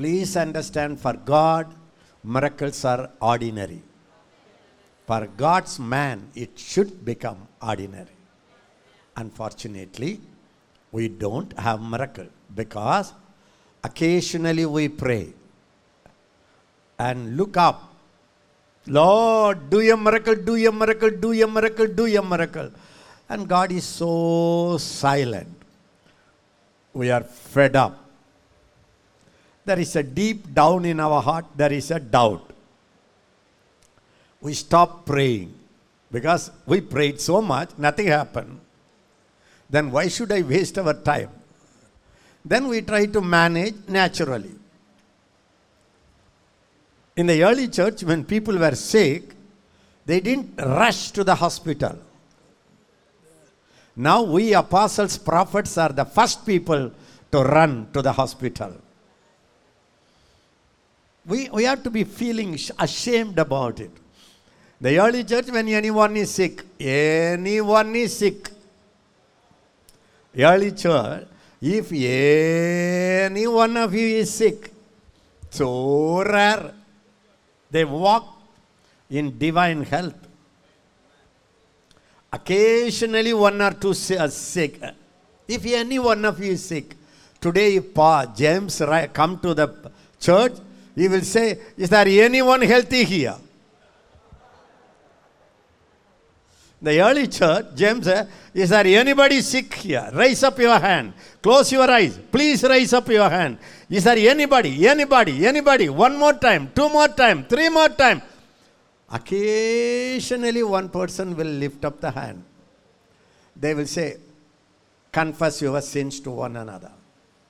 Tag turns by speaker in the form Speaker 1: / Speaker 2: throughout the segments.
Speaker 1: Please understand for God, miracles are ordinary. For God's man, it should become ordinary. Unfortunately, we don't have miracle because occasionally we pray and look up. Lord, do a miracle, do a miracle, do a miracle, do a miracle. And God is so silent. We are fed up. There is a deep down in our heart, there is a doubt. We stop praying because we prayed so much, nothing happened. Then why should I waste our time? Then we try to manage naturally. In the early church, when people were sick, they didn't rush to the hospital. Now, we apostles, prophets are the first people to run to the hospital. We, we have to be feeling ashamed about it. The early church, when anyone is sick, anyone is sick. Early church, if any one of you is sick, so rare, they walk in divine health. Occasionally, one or two are sick. If any one of you is sick, today if Pa James come to the church, he will say, "Is there anyone healthy here?" The early church, James said, Is there anybody sick here? Raise up your hand. Close your eyes. Please raise up your hand. Is there anybody? Anybody? Anybody? One more time, two more time, three more time. Occasionally, one person will lift up the hand. They will say, Confess your sins to one another.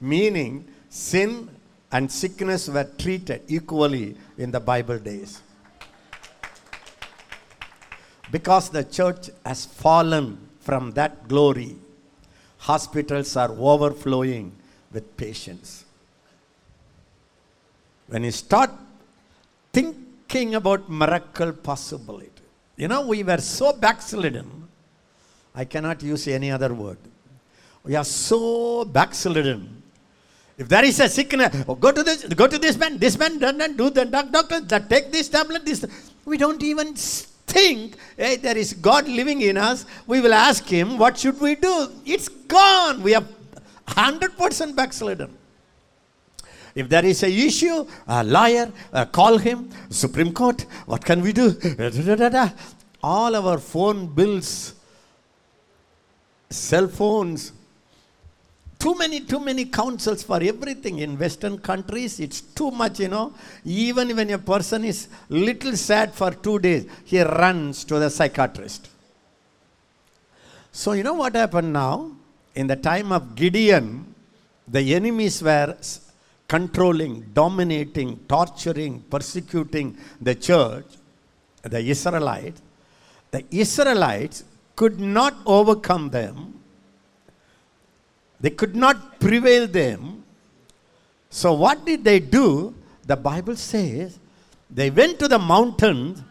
Speaker 1: Meaning, sin and sickness were treated equally in the Bible days because the church has fallen from that glory, hospitals are overflowing with patients. When you start thinking about miracle possibility, you know, we were so backslidden. I cannot use any other word. We are so backslidden. If there is a sickness, oh, go to this, go to this man, this man, and do the doctor, that take this tablet, this. We don't even think, hey, there is God living in us. We will ask Him, what should we do? It's gone. We are 100% backslidden. If there is a issue, a lawyer, uh, call him, Supreme Court, what can we do? All our phone bills, cell phones, too many too many councils for everything. In western countries it's too much you know. Even when a person is little sad for 2 days he runs to the psychiatrist. So you know what happened now? In the time of gideon the enemies were controlling dominating torturing persecuting the church the israelites. The israelites could not overcome them they could not prevail them. So, what did they do? The Bible says they went to the mountains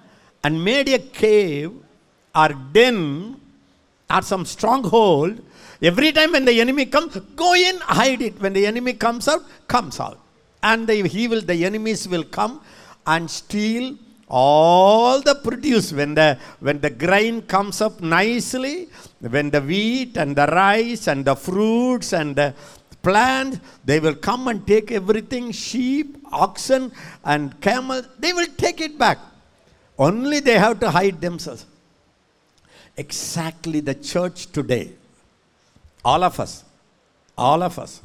Speaker 1: and made a cave or den or some stronghold. Every time when the enemy comes, go in, hide it. When the enemy comes out, comes out. And they, he will, the enemies will come and steal all the produce when the when the grain comes up nicely when the wheat and the rice and the fruits and the plants they will come and take everything sheep oxen and camel they will take it back. Only they have to hide themselves. Exactly the church today all of us all of us.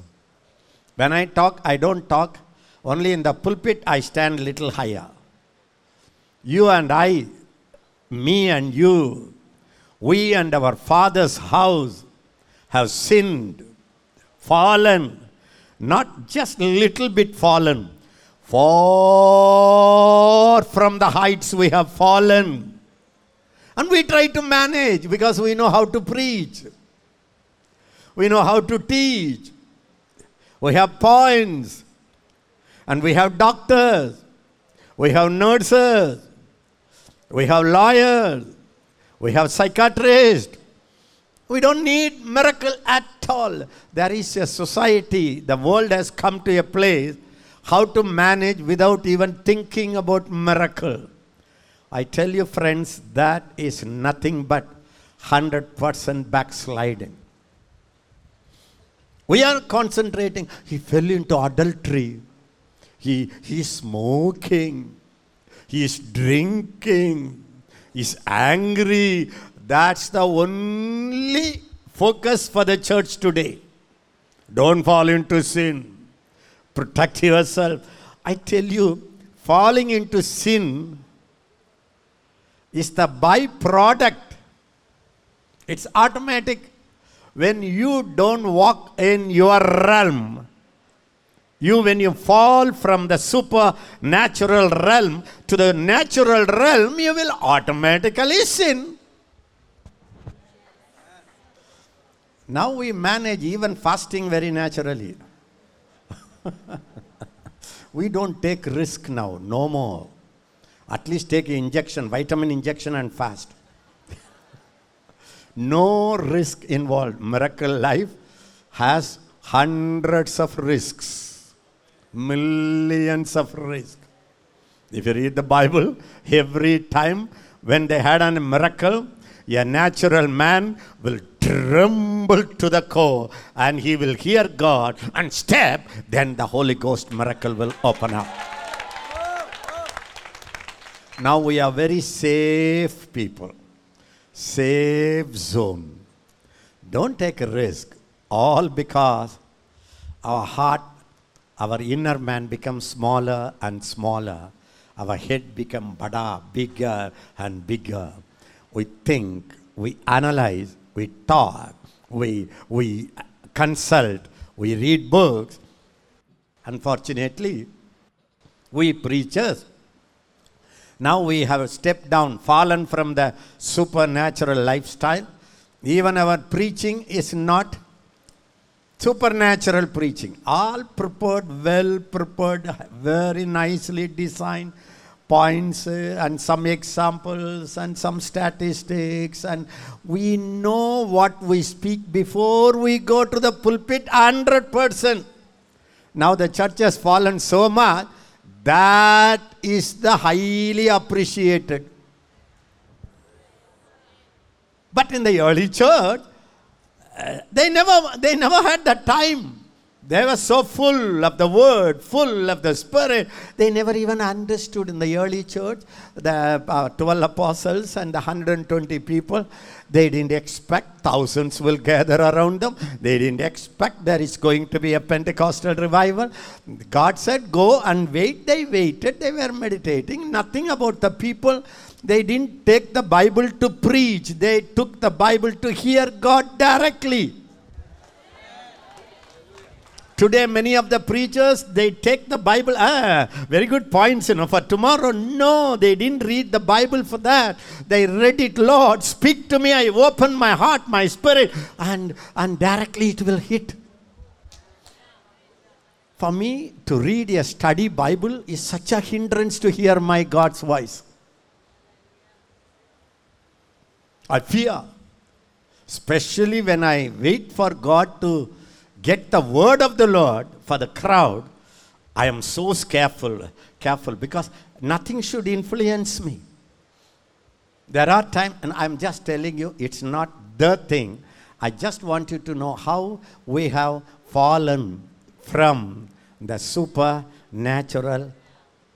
Speaker 1: When i talk i don't talk. Only in the pulpit i stand little higher you and I, me and you, we and our father's house have sinned, fallen, not just a little bit fallen, far from the heights we have fallen. And we try to manage because we know how to preach, we know how to teach, we have points, and we have doctors, we have nurses, we have lawyers, we have psychiatrists. We don't need miracle at all. There is a society, the world has come to a place, how to manage without even thinking about miracle. I tell you, friends, that is nothing but 100% backsliding. We are concentrating. He fell into adultery. He, he's smoking. He's drinking. He's angry. That's the only focus for the church today. Don't fall into sin. Protect yourself. I tell you, falling into sin is the byproduct. It's automatic. When you don't walk in your realm, you, when you fall from the supernatural realm to the natural realm, you will automatically sin. Now we manage even fasting very naturally. we don't take risk now, no more. At least take injection, vitamin injection and fast. no risk involved. Miracle life has hundreds of risks, millions of risk. If you read the Bible, every time when they had a miracle, a natural man will tremble to the core and he will hear God and step, then the Holy Ghost miracle will open up. Now we are very safe people, safe zone. Don't take a risk, all because our heart, our inner man becomes smaller and smaller. Our head becomes bada, bigger and bigger. We think, we analyze, we talk, we, we consult, we read books. Unfortunately, we preachers, now we have stepped down, fallen from the supernatural lifestyle. Even our preaching is not supernatural preaching. All prepared, well prepared, very nicely designed. Points uh, and some examples and some statistics and we know what we speak before we go to the pulpit 100% now the church has fallen so much that is the highly appreciated. But in the early church they never they never had that time they were so full of the word, full of the spirit, they never even understood in the early church, the uh, 12 apostles and the 120 people, they didn't expect thousands will gather around them. They didn't expect there is going to be a Pentecostal revival. God said, Go and wait. They waited, they were meditating, nothing about the people. They didn't take the Bible to preach, they took the Bible to hear God directly. Today, many of the preachers they take the Bible. Ah, very good points, you know, for tomorrow. No, they didn't read the Bible for that. They read it, Lord, speak to me. I open my heart, my spirit, and and directly it will hit. For me, to read a study Bible is such a hindrance to hear my God's voice. I fear, especially when I wait for God to get the word of the Lord for the crowd, I am so careful, careful because nothing should influence me. There are times, and I'm just telling you, it's not the thing. I just want you to know how we have fallen from the supernatural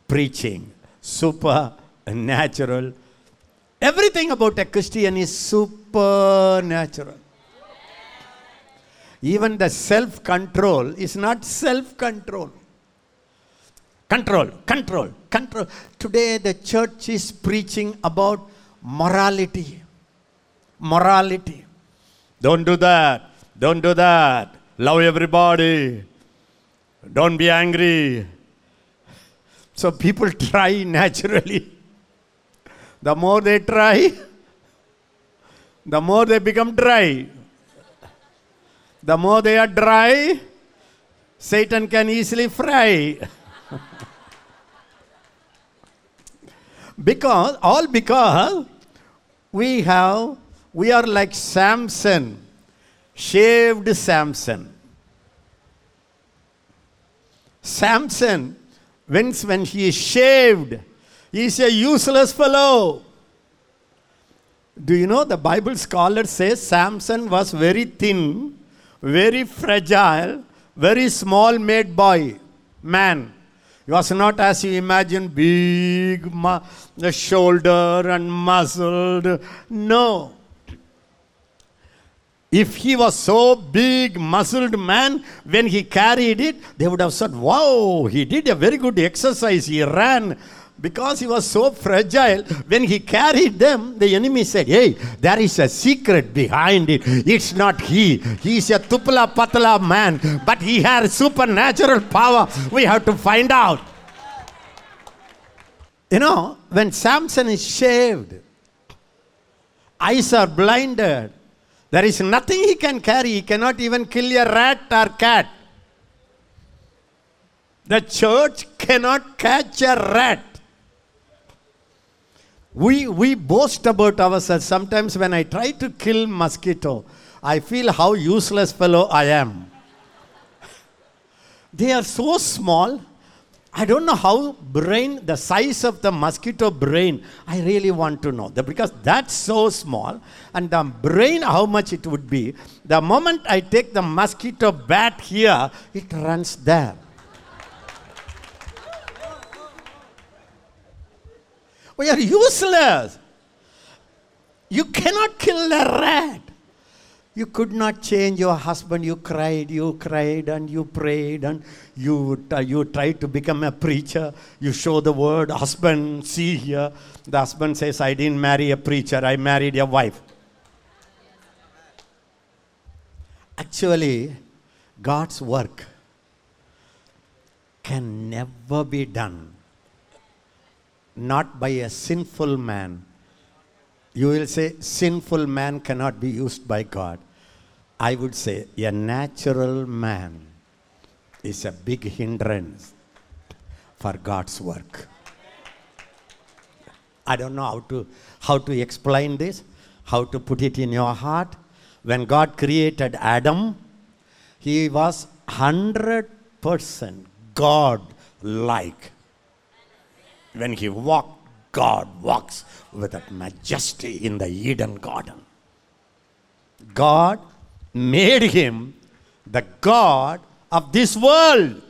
Speaker 1: preaching. Supernatural. Everything about a Christian is supernatural. Even the self control is not self control. Control, control, control. Today, the church is preaching about morality. Morality. Don't do that. Don't do that. Love everybody. Don't be angry. So people try naturally. The more they try, the more they become dry. The more they are dry, Satan can easily fry. because, all because we have, we are like Samson, shaved Samson. Samson, when, when he is shaved, he is a useless fellow. Do you know the Bible scholar says Samson was very thin, very fragile, very small made boy, man. He was not as you imagine, big the shoulder and muscled. No. If he was so big, muscled man, when he carried it, they would have said, Wow, he did a very good exercise. He ran. Because he was so fragile, when he carried them, the enemy said, Hey, there is a secret behind it. It's not he. He's a tupla patla man, but he has supernatural power. We have to find out. You know, when Samson is shaved, eyes are blinded, there is nothing he can carry. He cannot even kill a rat or cat. The church cannot catch a rat. We, we boast about ourselves. Sometimes when I try to kill mosquito, I feel how useless fellow I am. They are so small. I don't know how brain, the size of the mosquito brain, I really want to know. Because that's so small. And the brain, how much it would be. The moment I take the mosquito bat here, it runs there. We are useless. You cannot kill a rat. You could not change your husband. You cried, you cried, and you prayed, and you, you tried to become a preacher. You show the word, husband, see here. The husband says, I didn't marry a preacher, I married a wife. Actually, God's work can never be done not by a sinful man. You will say, sinful man cannot be used by God. I would say, a natural man is a big hindrance for God's work. I don't know how to, how to explain this, how to put it in your heart. When God created Adam, he was 100% God like when he walked, God walks with that majesty in the Eden garden. God made him the God of this world.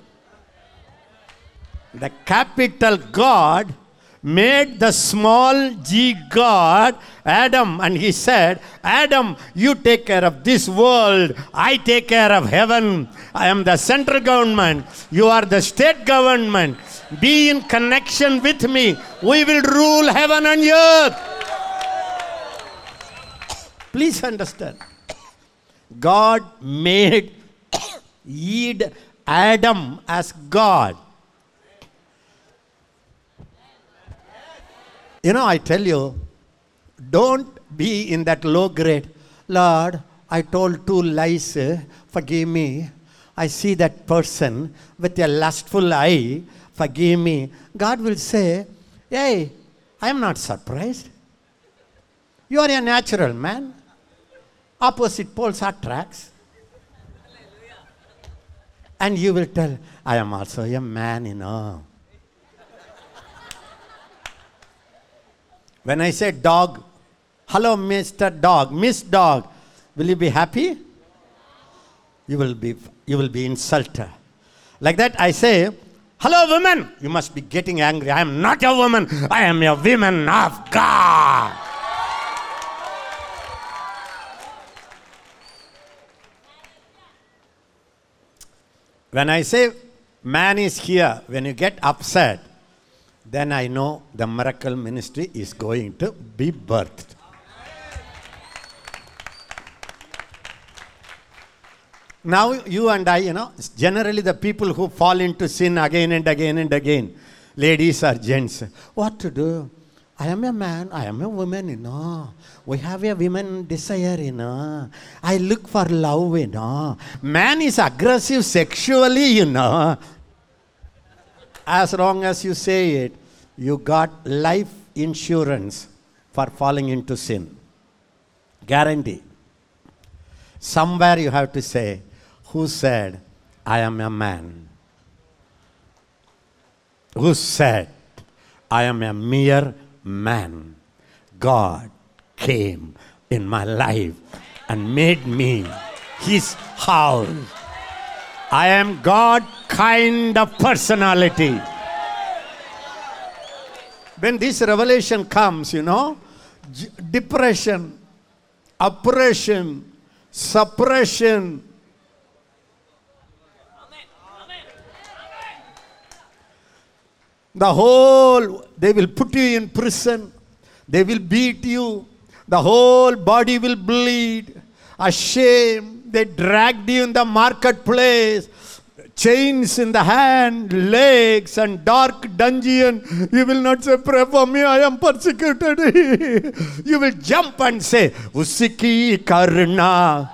Speaker 1: The capital God made the small g God, Adam, and he said, Adam, you take care of this world, I take care of heaven. I am the central government, you are the state government. Be in connection with me. We will rule heaven and earth. Please understand. God made Ed Adam as God. You know, I tell you, don't be in that low grade. Lord, I told two lies, forgive me. I see that person with a lustful eye, forgive me. God will say, Hey, I am not surprised. You are a natural man. Opposite poles attracts. And you will tell, I am also a man, you know. When I say dog, hello, Mr. Dog, Miss Dog, will you be happy? You will be, you will be insulted. Like that, I say, hello, women. You must be getting angry. I am not a woman. I am a woman of God. When I say man is here, when you get upset, then I know the miracle ministry is going to be birthed. Now, you and I, you know, generally the people who fall into sin again and again and again, ladies or gents, what to do? I am a man, I am a woman, you know. We have a women desire, you know. I look for love, you know. Man is aggressive sexually, you know. As long as you say it, you got life insurance for falling into sin. Guarantee. Somewhere you have to say, Who said, I am a man? who said, I am a mere man. God came in my life and made me his house. I am God kind of personality. When this revelation comes, you know, depression, oppression, suppression, the whole, they will put you in prison, they will beat you, the whole body will bleed, ashamed, they dragged you in the marketplace, chains in the hand, legs, and dark dungeon. You will not say, Pray for me, I am persecuted. you will jump and say, Usiki Karna.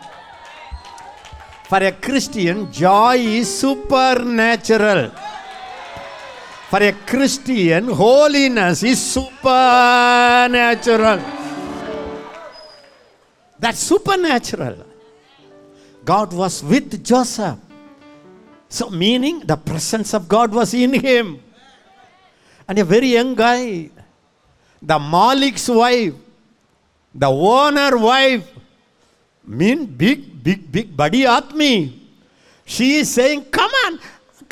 Speaker 1: For a Christian, joy is supernatural. For a Christian, holiness is supernatural. That's supernatural. God was with Joseph. So, meaning the presence of God was in him. And a very young guy, the Malik's wife, the owner wife, mean big, big, big buddy atmi. She is saying, Come on,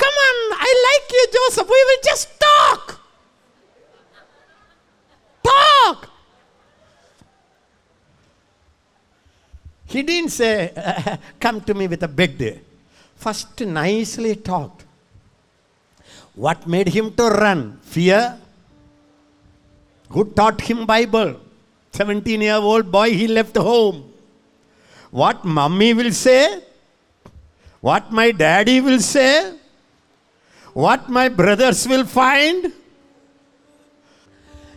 Speaker 1: come on, I like you, Joseph. We will just talk. Talk. He didn't say, Come to me with a big day. First, nicely talked. What made him to run? Fear. Who taught him Bible? 17 year old boy, he left home. What mummy will say? What my daddy will say? What my brothers will find?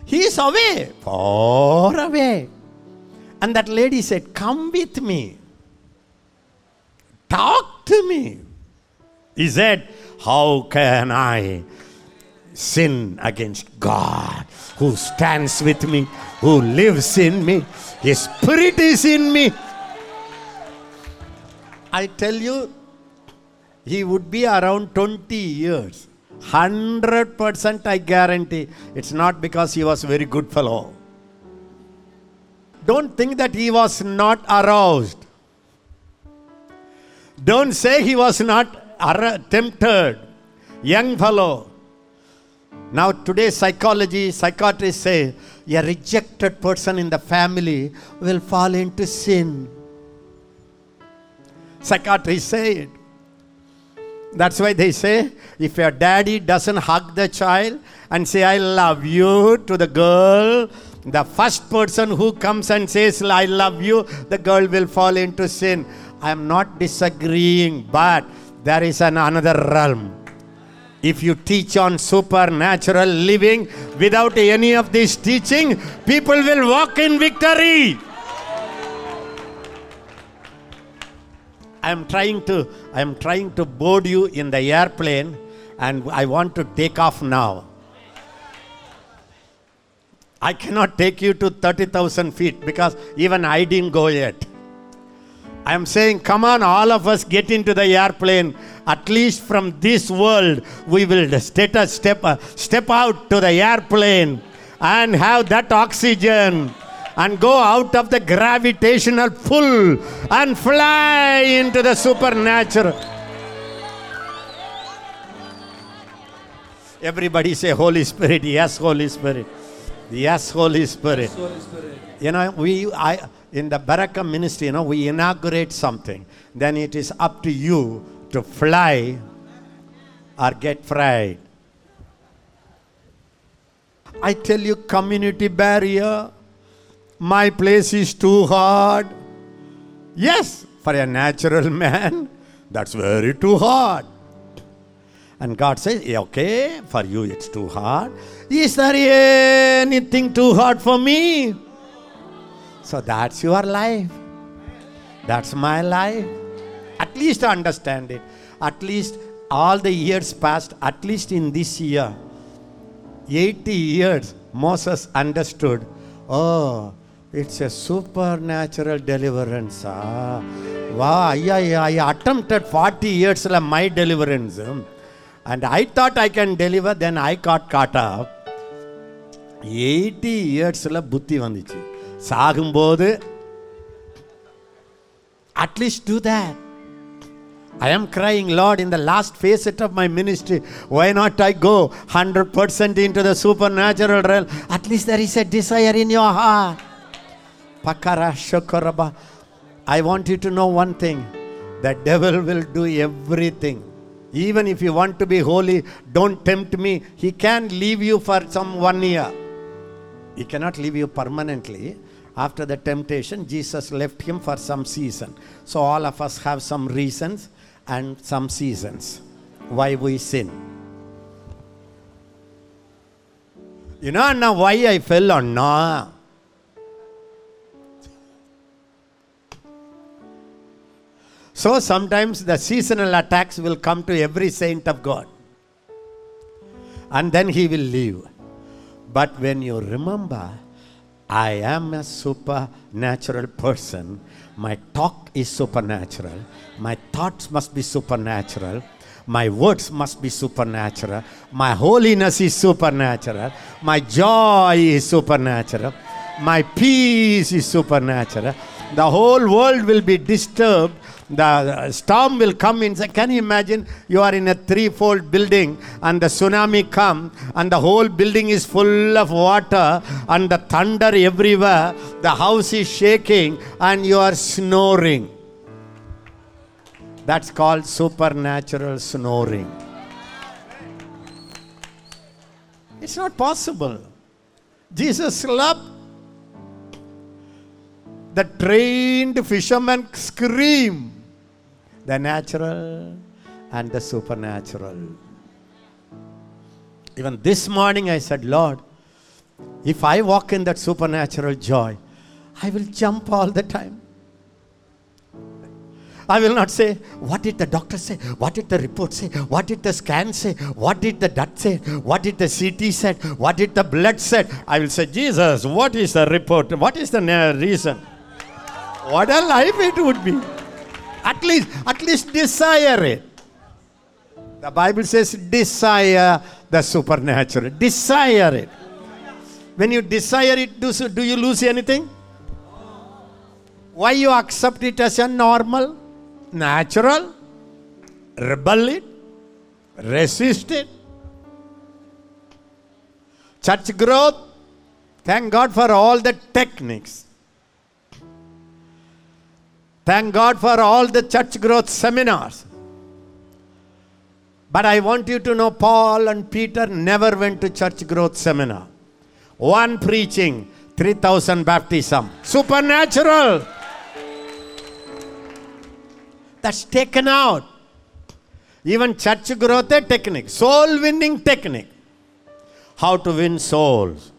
Speaker 1: He is away, far away. And that lady said, Come with me. Talk to me. He said, How can I sin against God who stands with me, who lives in me? His spirit is in me. I tell you, he would be around 20 years. 100% I guarantee. It's not because he was a very good fellow. Don't think that he was not aroused. Don't say he was not ar- tempted. Young fellow. Now, today, psychology, psychiatrists say a rejected person in the family will fall into sin. Psychiatrists say it. That's why they say if your daddy doesn't hug the child and say, I love you to the girl, the first person who comes and says, I love you, the girl will fall into sin. I am not disagreeing, but there is an another realm. If you teach on supernatural living without any of this teaching, people will walk in victory. I am trying to I am trying to board you in the airplane and I want to take off now. I cannot take you to 30,000 feet because even I didn't go yet. I am saying, come on, all of us get into the airplane. At least from this world, we will step, step, uh, step out to the airplane and have that oxygen and go out of the gravitational pull and fly into the supernatural. Everybody say, Holy Spirit. Yes, Holy Spirit. Yes, Holy Spirit.
Speaker 2: Holy Spirit.
Speaker 1: You know, we I in the Baraka ministry, you know, we inaugurate something. Then it is up to you to fly or get fried. I tell you, community barrier, my place is too hard. Yes, for a natural man, that's very too hard. And God says, "Yeah, okay, for you it's too hard. Is there anything too hard for me? So that's your life. That's my life. At least understand it. At least all the years passed, at least in this year, 80 years, Moses understood, oh, it's a supernatural டெலிவரன்ஸா வா ஐயா I attempted forty இயர்ஸில் my டெலிவரன்ஸும் and I thought I can deliver then I got got of eighty இயர்ஸில் புத்தி வந்துச்சு சாகும்போது at least to that I am crying Lord in the last phase it of my ministry why not I go hundred percent into the supernatural realm at least there is a desire in your heart I want you to know one thing the devil will do everything. Even if you want to be holy, don't tempt me. He can leave you for some one year. He cannot leave you permanently. After the temptation, Jesus left him for some season. So, all of us have some reasons and some seasons why we sin. You know now why I fell on Noah? So sometimes the seasonal attacks will come to every saint of God. And then he will leave. But when you remember, I am a supernatural person, my talk is supernatural, my thoughts must be supernatural, my words must be supernatural, my holiness is supernatural, my joy is supernatural, my peace is supernatural. The whole world will be disturbed. The storm will come inside. Can you imagine? You are in a threefold building and the tsunami come and the whole building is full of water and the thunder everywhere. The house is shaking and you are snoring. That's called supernatural snoring. It's not possible. Jesus slept. The trained fishermen scream. The natural and the supernatural. Even this morning I said, Lord, if I walk in that supernatural joy, I will jump all the time. I will not say, What did the doctor say? What did the report say? What did the scan say? What did the DUT say? What did the CT say? What did the blood say? I will say, Jesus, what is the report? What is the reason? What a life it would be. At least, at least desire it. The Bible says, desire the supernatural. Desire it. When you desire it, do, do you lose anything? Why you accept it as a normal, natural, rebel it, resist it? Church growth, thank God for all the techniques. Thank God for all the church growth seminars. But I want you to know Paul and Peter never went to church growth seminar. One preaching, 3000 baptism. Supernatural. That's taken out. Even church growth a technique, soul winning technique. How to win souls.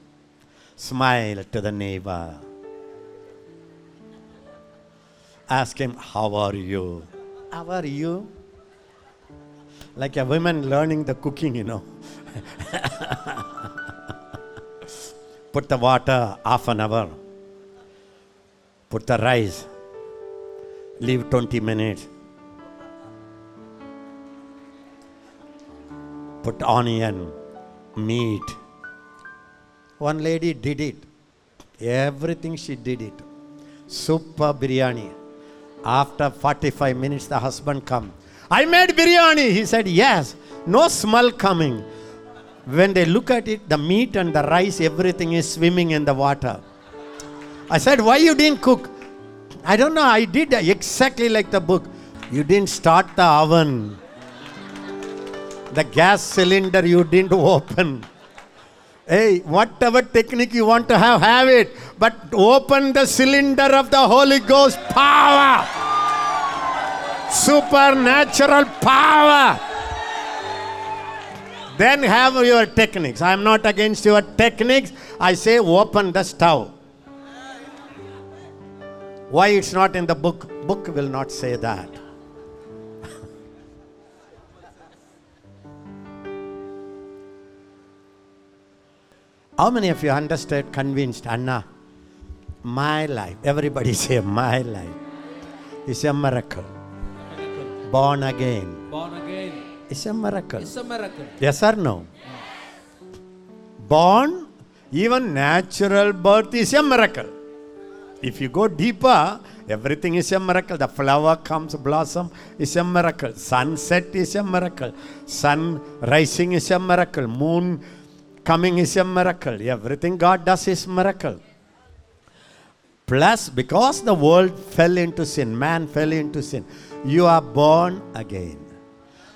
Speaker 1: Smile to the neighbor. Ask him, How are you? How are you? Like a woman learning the cooking, you know. Put the water half an hour. Put the rice. Leave 20 minutes. Put onion, meat. One lady did it. Everything she did it. Super biryani. After 45 minutes, the husband come. I made biryani. He said, yes. No smell coming. When they look at it, the meat and the rice, everything is swimming in the water. I said, why you didn't cook? I don't know. I did exactly like the book. You didn't start the oven. The gas cylinder you didn't open. Hey, whatever technique you want to have, have it. But open the cylinder of the Holy Ghost power. Supernatural power. Then have your techniques. I am not against your techniques. I say open the stove. Why it's not in the book? Book will not say that. How many of you understood, convinced, Anna? My life, everybody say, my life is a miracle. Born again.
Speaker 2: Born again.
Speaker 1: is a miracle.
Speaker 2: It's a miracle.
Speaker 1: Yes or no? Born, even natural birth is a miracle. If you go deeper, everything is a miracle. The flower comes, blossom is a miracle. Sunset is a miracle. Sun rising is a miracle. Moon coming is a miracle. Everything God does is a miracle. Plus, because the world fell into sin, man fell into sin, you are born again.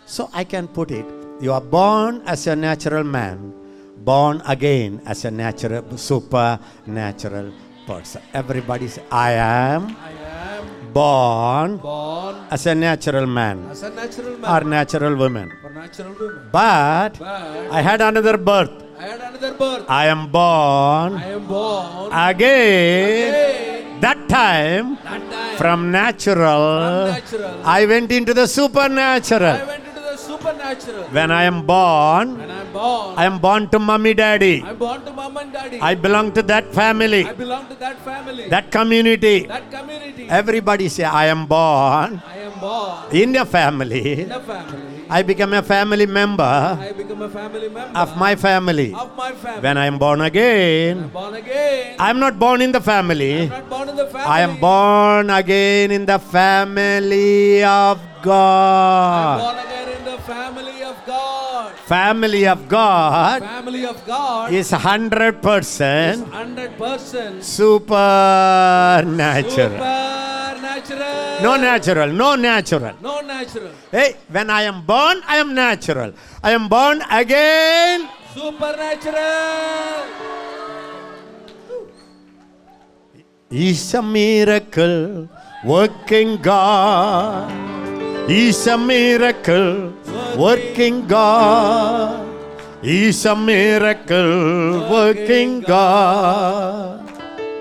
Speaker 1: So I can put it you are born as a natural man, born again as a natural, supernatural person. Everybody say, I am
Speaker 2: I am
Speaker 1: born
Speaker 2: born
Speaker 1: as a natural man
Speaker 2: as a natural
Speaker 1: or natural woman.
Speaker 2: or natural woman.
Speaker 1: But
Speaker 2: But
Speaker 1: I had another birth.
Speaker 2: I another birth.
Speaker 1: I am born
Speaker 2: I am born
Speaker 1: again.
Speaker 2: again.
Speaker 1: That time
Speaker 2: That time
Speaker 1: from natural,
Speaker 2: From natural.
Speaker 1: I went into the
Speaker 2: I
Speaker 1: supernatural.
Speaker 2: went into the supernatural.
Speaker 1: When I am born,
Speaker 2: When I'm born,
Speaker 1: I am born to mommy daddy.
Speaker 2: I'm born to mom and daddy.
Speaker 1: I belong to that family,
Speaker 2: I belong to that family,
Speaker 1: that community.
Speaker 2: that community.
Speaker 1: Everybody say, I am born
Speaker 2: I am born
Speaker 1: in family.
Speaker 2: in a family.
Speaker 1: I become a family member
Speaker 2: I become a family member
Speaker 1: of my family.
Speaker 2: of my family.
Speaker 1: When I am born
Speaker 2: I'm
Speaker 1: again,
Speaker 2: born again.
Speaker 1: I am not born in the family.
Speaker 2: I'm not born in the family.
Speaker 1: I am born again in the family of
Speaker 2: I'm born again in the family of God.
Speaker 1: Family of God
Speaker 2: Family of God
Speaker 1: is 100%
Speaker 2: hundred percent
Speaker 1: supernatural.
Speaker 2: supernatural.
Speaker 1: No natural, no natural.
Speaker 2: No natural.
Speaker 1: Hey, when I am born, I am natural. I am born again.
Speaker 2: Supernatural.
Speaker 1: He's a miracle working God. He's a miracle working God. He's a miracle working God.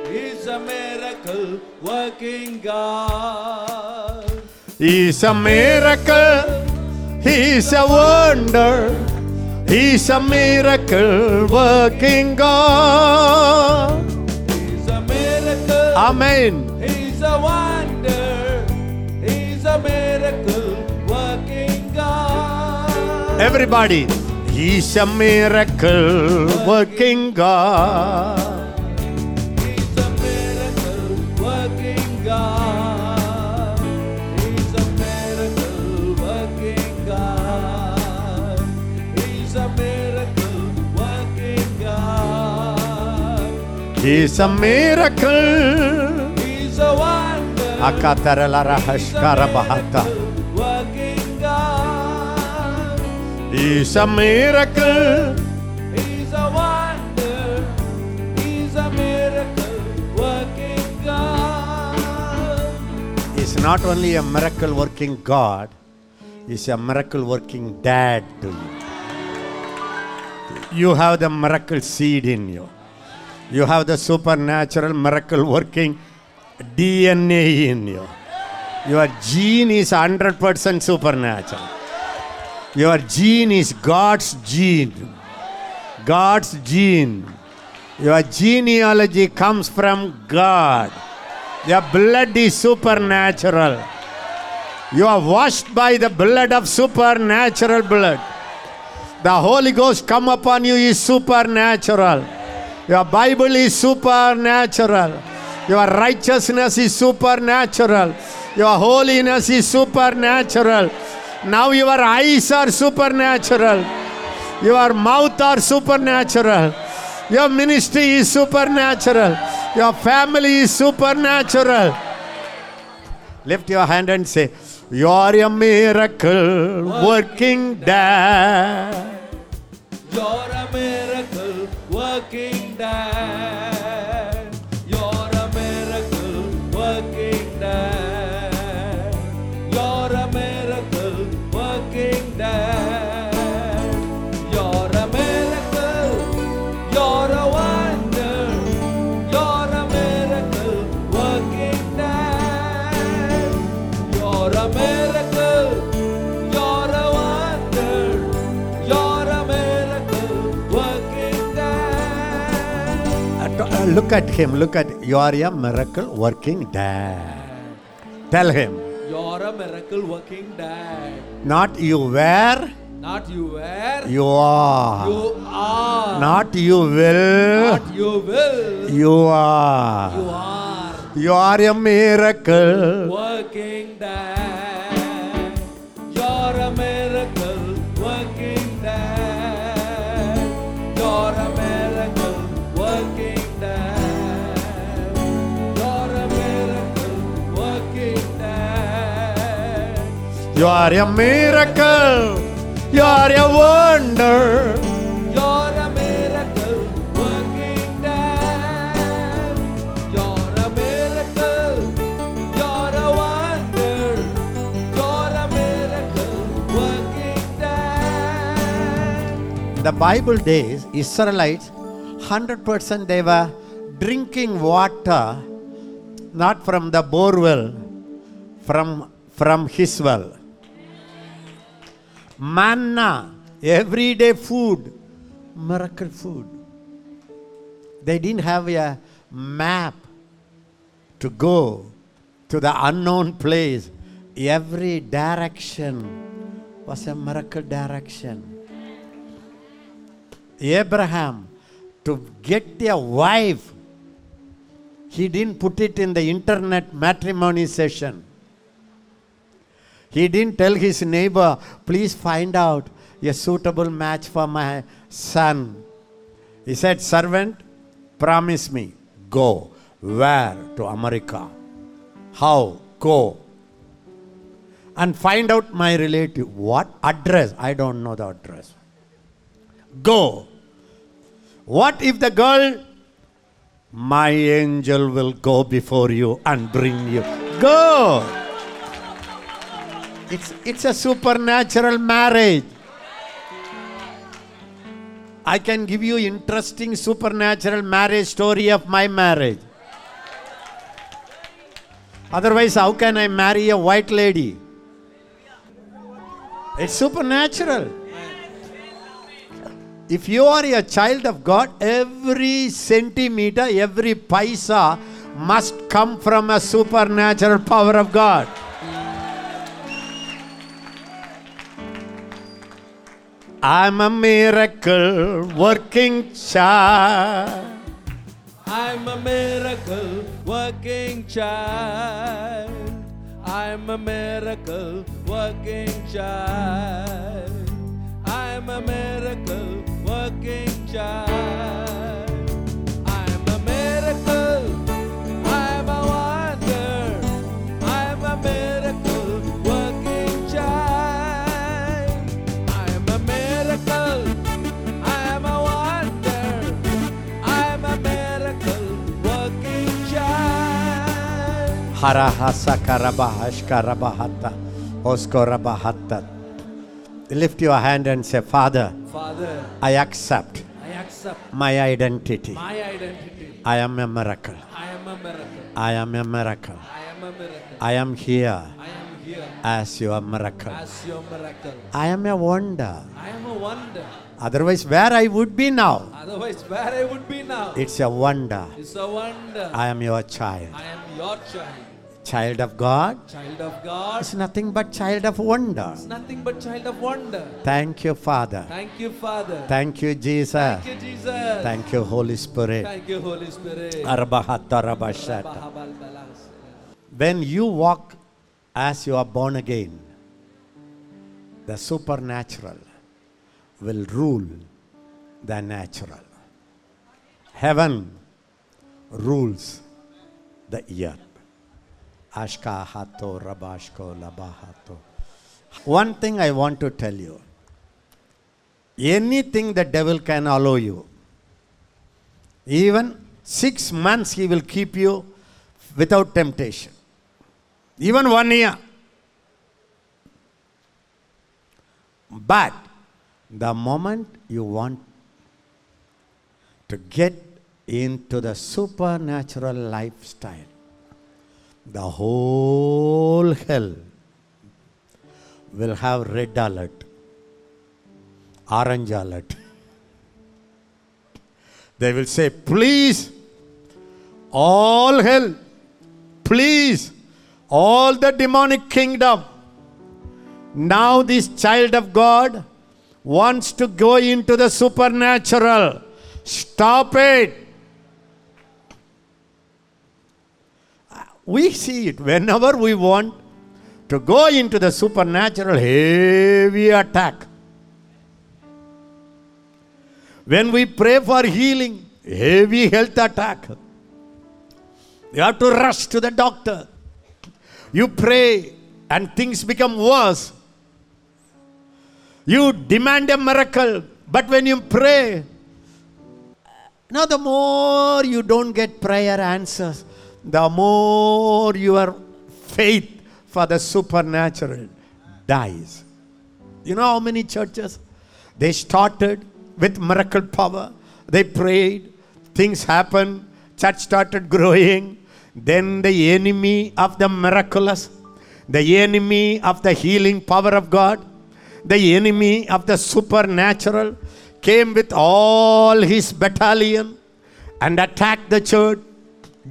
Speaker 2: He's a miracle working God.
Speaker 1: He's a miracle. He's a wonder. He's a miracle working God.
Speaker 2: He's a miracle.
Speaker 1: Amen.
Speaker 2: He's a wonder.
Speaker 1: Everybody, He's a miracle working God.
Speaker 2: He's a miracle working God. He's a miracle working God. He's a miracle working God.
Speaker 1: He's a miracle.
Speaker 2: He's a wonder.
Speaker 1: Akatarala rahashkara bahata. He's a miracle.
Speaker 2: He's a wonder. He's a miracle working God.
Speaker 1: He's not only a miracle working God, He's a miracle working dad to you. You have the miracle seed in you. You have the supernatural miracle working DNA in you. Your gene is 100% supernatural. Your gene is God's gene. God's gene. Your genealogy comes from God. Your blood is supernatural. You are washed by the blood of supernatural blood. The Holy Ghost come upon you is supernatural. Your Bible is supernatural. Your righteousness is supernatural. Your holiness is supernatural. Now your eyes are supernatural. Your mouth are supernatural. Your ministry is supernatural. Your family is supernatural. Lift your hand and say, You are a miracle working dad.
Speaker 2: You're a miracle working dad.
Speaker 1: Look at him, look at you are a miracle working dad. Tell him,
Speaker 2: You're a miracle working dad.
Speaker 1: not you were,
Speaker 2: Not you were.
Speaker 1: You are.
Speaker 2: You are.
Speaker 1: Not you will.
Speaker 2: Not you will.
Speaker 1: You are.
Speaker 2: You are
Speaker 1: You are a miracle.
Speaker 2: working there.
Speaker 1: You are a miracle. You are a wonder.
Speaker 2: You're a miracle working there. You're a miracle. You're a wonder. You're a miracle working there.
Speaker 1: The Bible days, Israelites, 100% they were drinking water not from the borewell, from, from his well. Manna, everyday food, miracle food. They didn't have a map to go to the unknown place. Every direction was a miracle direction. Abraham to get a wife, he didn't put it in the internet matrimony session. He didn't tell his neighbor, please find out a suitable match for my son. He said, Servant, promise me, go. Where? To America. How? Go. And find out my relative. What? Address? I don't know the address. Go. What if the girl? My angel will go before you and bring you. Go. It's, it's a supernatural marriage. I can give you interesting supernatural marriage story of my marriage. Otherwise, how can I marry a white lady? It's supernatural. If you are a child of God, every centimeter, every paisa must come from a supernatural power of God. I'm a miracle working child.
Speaker 2: I'm a miracle working child. I'm a miracle working child. I'm a miracle working child. I'm a miracle.
Speaker 1: Harahasa karabahash karabahata oskorabahatta. Lift your hand and say, Father,
Speaker 2: Father,
Speaker 1: I accept
Speaker 2: I accept
Speaker 1: my identity.
Speaker 2: my identity.
Speaker 1: I am a miracle.
Speaker 2: I am a miracle.
Speaker 1: I am a miracle.
Speaker 2: I am a miracle.
Speaker 1: I am here
Speaker 2: I am here
Speaker 1: as your miracle.
Speaker 2: as your miracle.
Speaker 1: I am a wonder.
Speaker 2: I am a wonder.
Speaker 1: Otherwise, where I would be now,
Speaker 2: Otherwise, where I would be now.
Speaker 1: it's a wonder.
Speaker 2: It's a wonder.
Speaker 1: I am your child.
Speaker 2: I am your child.
Speaker 1: Child of God
Speaker 2: Child of God.
Speaker 1: is nothing but child of wonder.
Speaker 2: It's nothing but child of wonder.
Speaker 1: Thank you, Father.
Speaker 2: Thank you, Father.
Speaker 1: Thank you, Jesus.
Speaker 2: Thank you, Jesus.
Speaker 1: Thank you, Holy Spirit.
Speaker 2: Thank you, Holy Spirit.
Speaker 1: When you walk as you are born again, the supernatural will rule the natural. Heaven rules the earth. Ashka hato rabashko labahato. One thing I want to tell you anything the devil can allow you, even six months he will keep you without temptation. Even one year. But the moment you want to get into the supernatural lifestyle, the whole hell will have red alert, orange alert. They will say, please, all hell, please, all the demonic kingdom. Now, this child of God wants to go into the supernatural. Stop it. We see it whenever we want to go into the supernatural, heavy attack. When we pray for healing, heavy health attack. You have to rush to the doctor. You pray and things become worse. You demand a miracle, but when you pray, now the more you don't get prayer answers, the more your faith for the supernatural dies. You know how many churches? They started with miracle power. They prayed, things happened, church started growing. Then the enemy of the miraculous, the enemy of the healing power of God, the enemy of the supernatural came with all his battalion and attacked the church,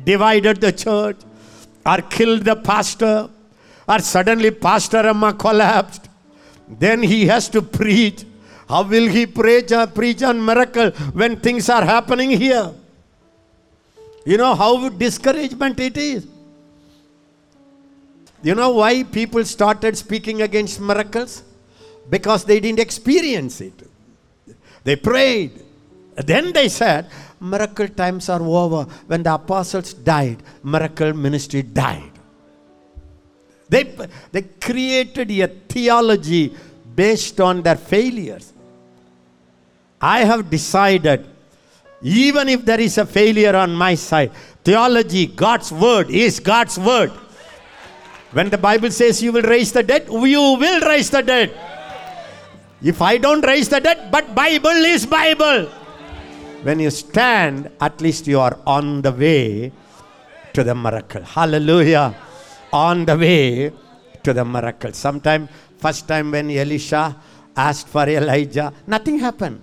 Speaker 1: divided the church, or killed the pastor, or suddenly Pastor Amma collapsed. Then he has to preach. How will he preach, uh, preach on miracle when things are happening here? You know how discouragement it is. You know why people started speaking against miracles? Because they didn't experience it. They prayed. Then they said, miracle times are over. When the apostles died, miracle ministry died. They, they created a theology based on their failures. I have decided, even if there is a failure on my side, theology, God's word, is God's word. When the Bible says you will raise the dead, you will raise the dead. If I don't raise the dead, but Bible is Bible. When you stand, at least you are on the way to the miracle. Hallelujah. On the way to the miracle. Sometime, first time when Elisha asked for Elijah, nothing happened.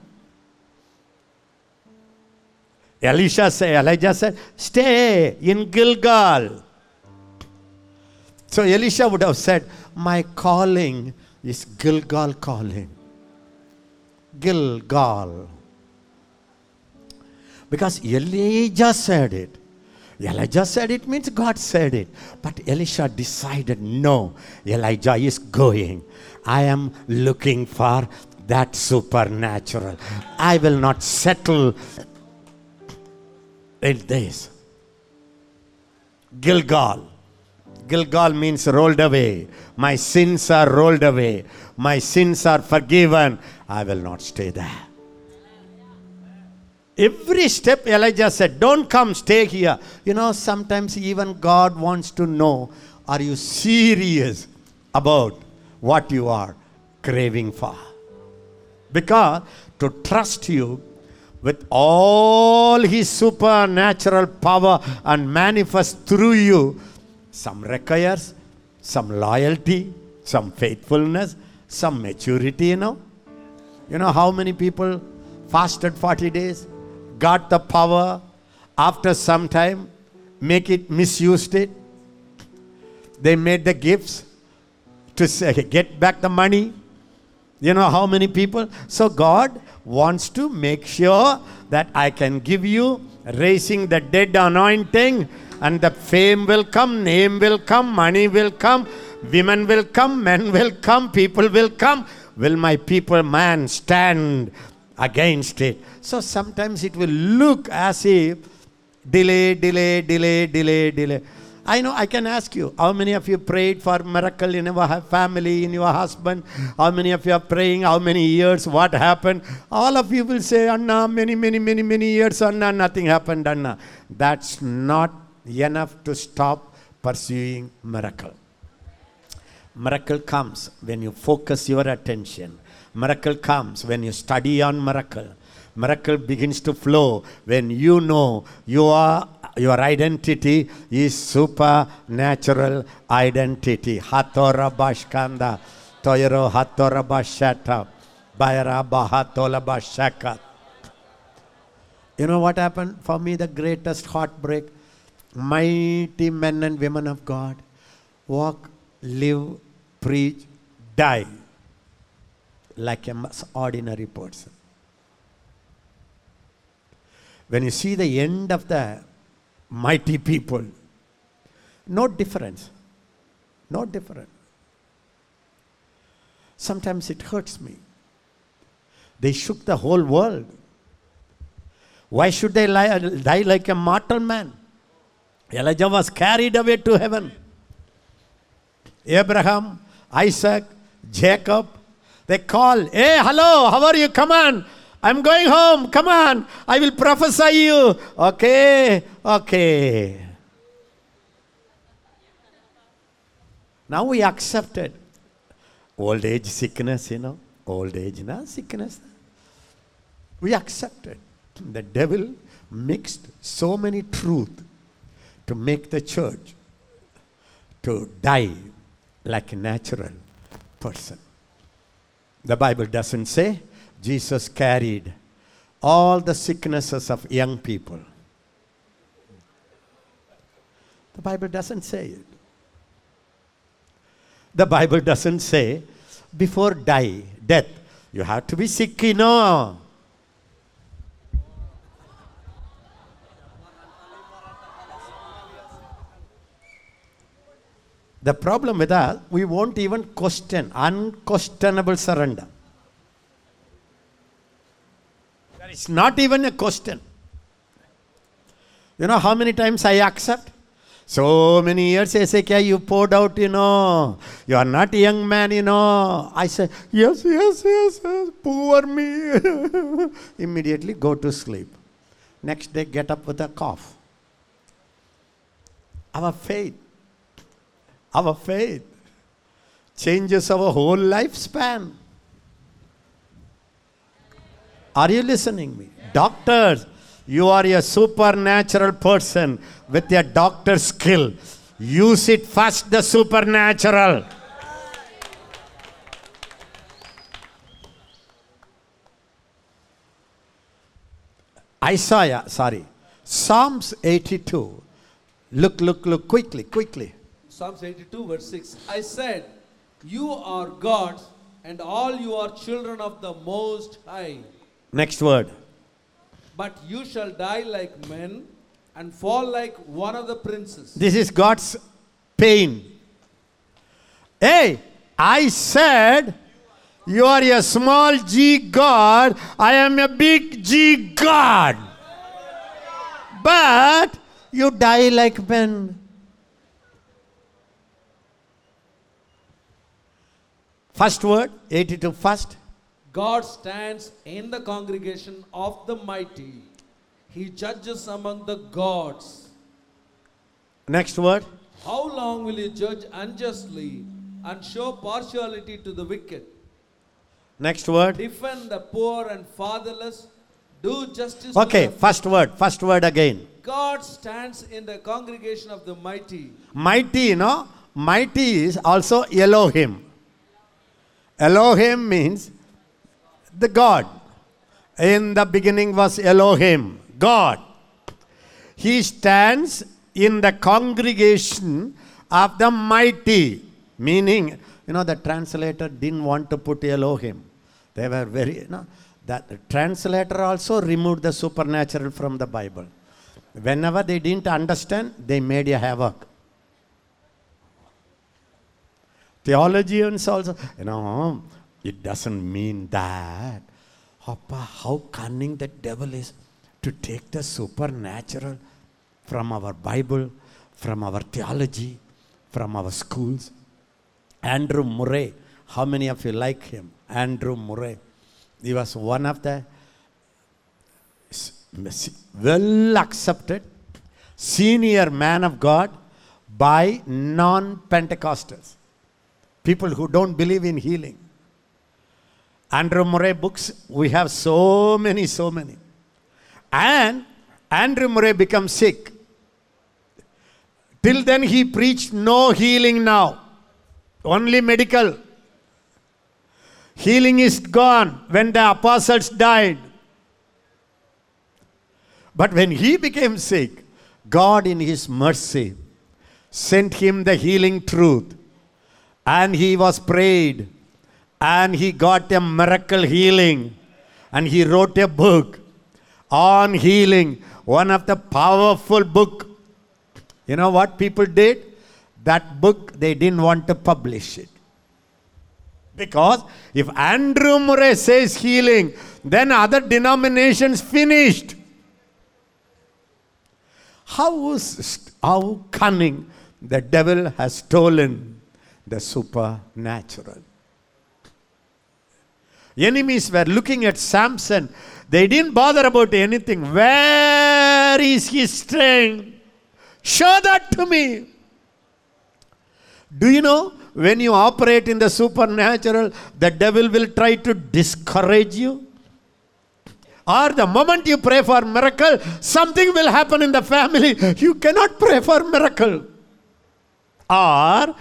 Speaker 1: Elisha said, Elijah said, stay in Gilgal. So Elisha would have said, My calling is Gilgal calling. Gilgal. Because Elijah said it. Elijah said it means God said it. But Elisha decided, no, Elijah is going. I am looking for that supernatural. I will not settle in this. Gilgal. Gilgal means rolled away. My sins are rolled away. My sins are forgiven. I will not stay there. Every step Elijah said, Don't come, stay here. You know, sometimes even God wants to know are you serious about what you are craving for? Because to trust you with all his supernatural power and manifest through you, some requires some loyalty, some faithfulness, some maturity, you know. You know how many people fasted 40 days, got the power, after some time, make it misused it. They made the gifts to say, get back the money. You know how many people? So God wants to make sure that I can give you raising the dead anointing and the fame will come, name will come, money will come, women will come, men will come, people will come. Will my people, man, stand against it? So sometimes it will look as if delay, delay, delay, delay, delay. I know I can ask you, how many of you prayed for miracle in your family, in your husband? How many of you are praying? How many years? What happened? All of you will say, Anna, many, many, many, many years, Anna, nothing happened, Anna. That's not enough to stop pursuing miracle. Miracle comes when you focus your attention. Miracle comes when you study on miracle. Miracle begins to flow when you know your, your identity is supernatural identity. Hatora bashkanda, toyero hatora bashata, bayara bahatola bashaka. You know what happened for me? The greatest heartbreak. Mighty men and women of God walk, live, preach, die. Like an ordinary person. When you see the end of the mighty people, no difference. No difference. Sometimes it hurts me. They shook the whole world. Why should they lie, die like a mortal man? Elijah was carried away to heaven. Abraham, Isaac, Jacob, they call, Hey, hello, how are you? Come on. I'm going home. Come on. I will prophesy you. Okay, okay. Now we accepted old age sickness, you know, old age na sickness. We accepted. The devil mixed so many truth to make the church to die like a natural person. The Bible doesn't say Jesus carried all the sicknesses of young people. The Bible doesn't say it. The Bible doesn't say before die, death, you have to be sick, you know. The problem with us, we won't even question, unquestionable surrender. There is not even a question. You know how many times I accept? So many years, Ezekiel, you poured out, you know. You are not a young man, you know. I say, yes, yes, yes, yes, poor me. Immediately go to sleep. Next day, get up with a cough. Our faith, our faith changes our whole lifespan. Are you listening me? Doctors, you are a supernatural person with a doctor skill. Use it first, the supernatural. Isaiah, sorry, Psalms 82. Look, look, look, quickly, quickly.
Speaker 2: Psalms 82, verse 6. I said, You are gods, and all you are children of the Most High.
Speaker 1: Next word.
Speaker 2: But you shall die like men and fall like one of the princes.
Speaker 1: This is God's pain. Hey, I said, you are a small g God, I am a big G God. But you die like men. First word, 82 first.
Speaker 2: God stands in the congregation of the mighty. He judges among the gods.
Speaker 1: Next word,
Speaker 2: How long will you judge unjustly and show partiality to the wicked?
Speaker 1: next word.
Speaker 2: Defend the poor and fatherless. Do justice to
Speaker 1: Okay, first word, first word again.
Speaker 2: God stands in the congregation of the mighty.
Speaker 1: Mighty, you know, mighty is also Elohim. Elohim means the God. In the beginning was Elohim, God. He stands in the congregation of the mighty, meaning, you know, the translator didn't want to put Elohim. They were very, you know, that the translator also removed the supernatural from the Bible. Whenever they didn't understand, they made a havoc. Theologians also, you know, it doesn't mean that. Appa, how cunning the devil is to take the supernatural from our Bible, from our theology, from our schools. Andrew Murray, how many of you like him? Andrew Murray. He was one of the well accepted senior man of God by non Pentecostals, people who don't believe in healing. Andrew Murray books, we have so many, so many. And Andrew Murray becomes sick. Till then, he preached no healing now, only medical. Healing is gone when the apostles died. But when he became sick, God, in his mercy, sent him the healing truth. And he was prayed. and he got a miracle healing. And he wrote a book on healing. One of the powerful book. You know what people did? That book they didn't want to publish it. Because if andrew murray says healing then other denominations finished. How, how cunning the devil has stolen the supernatural enemies were looking at Samson. They didn't bother about anything. Where is his strength? Show that to me. Do you know when you operate in the supernatural, the devil will try to discourage you? Or the moment you pray for miracle, something will happen in the family. You cannot pray for miracle. Or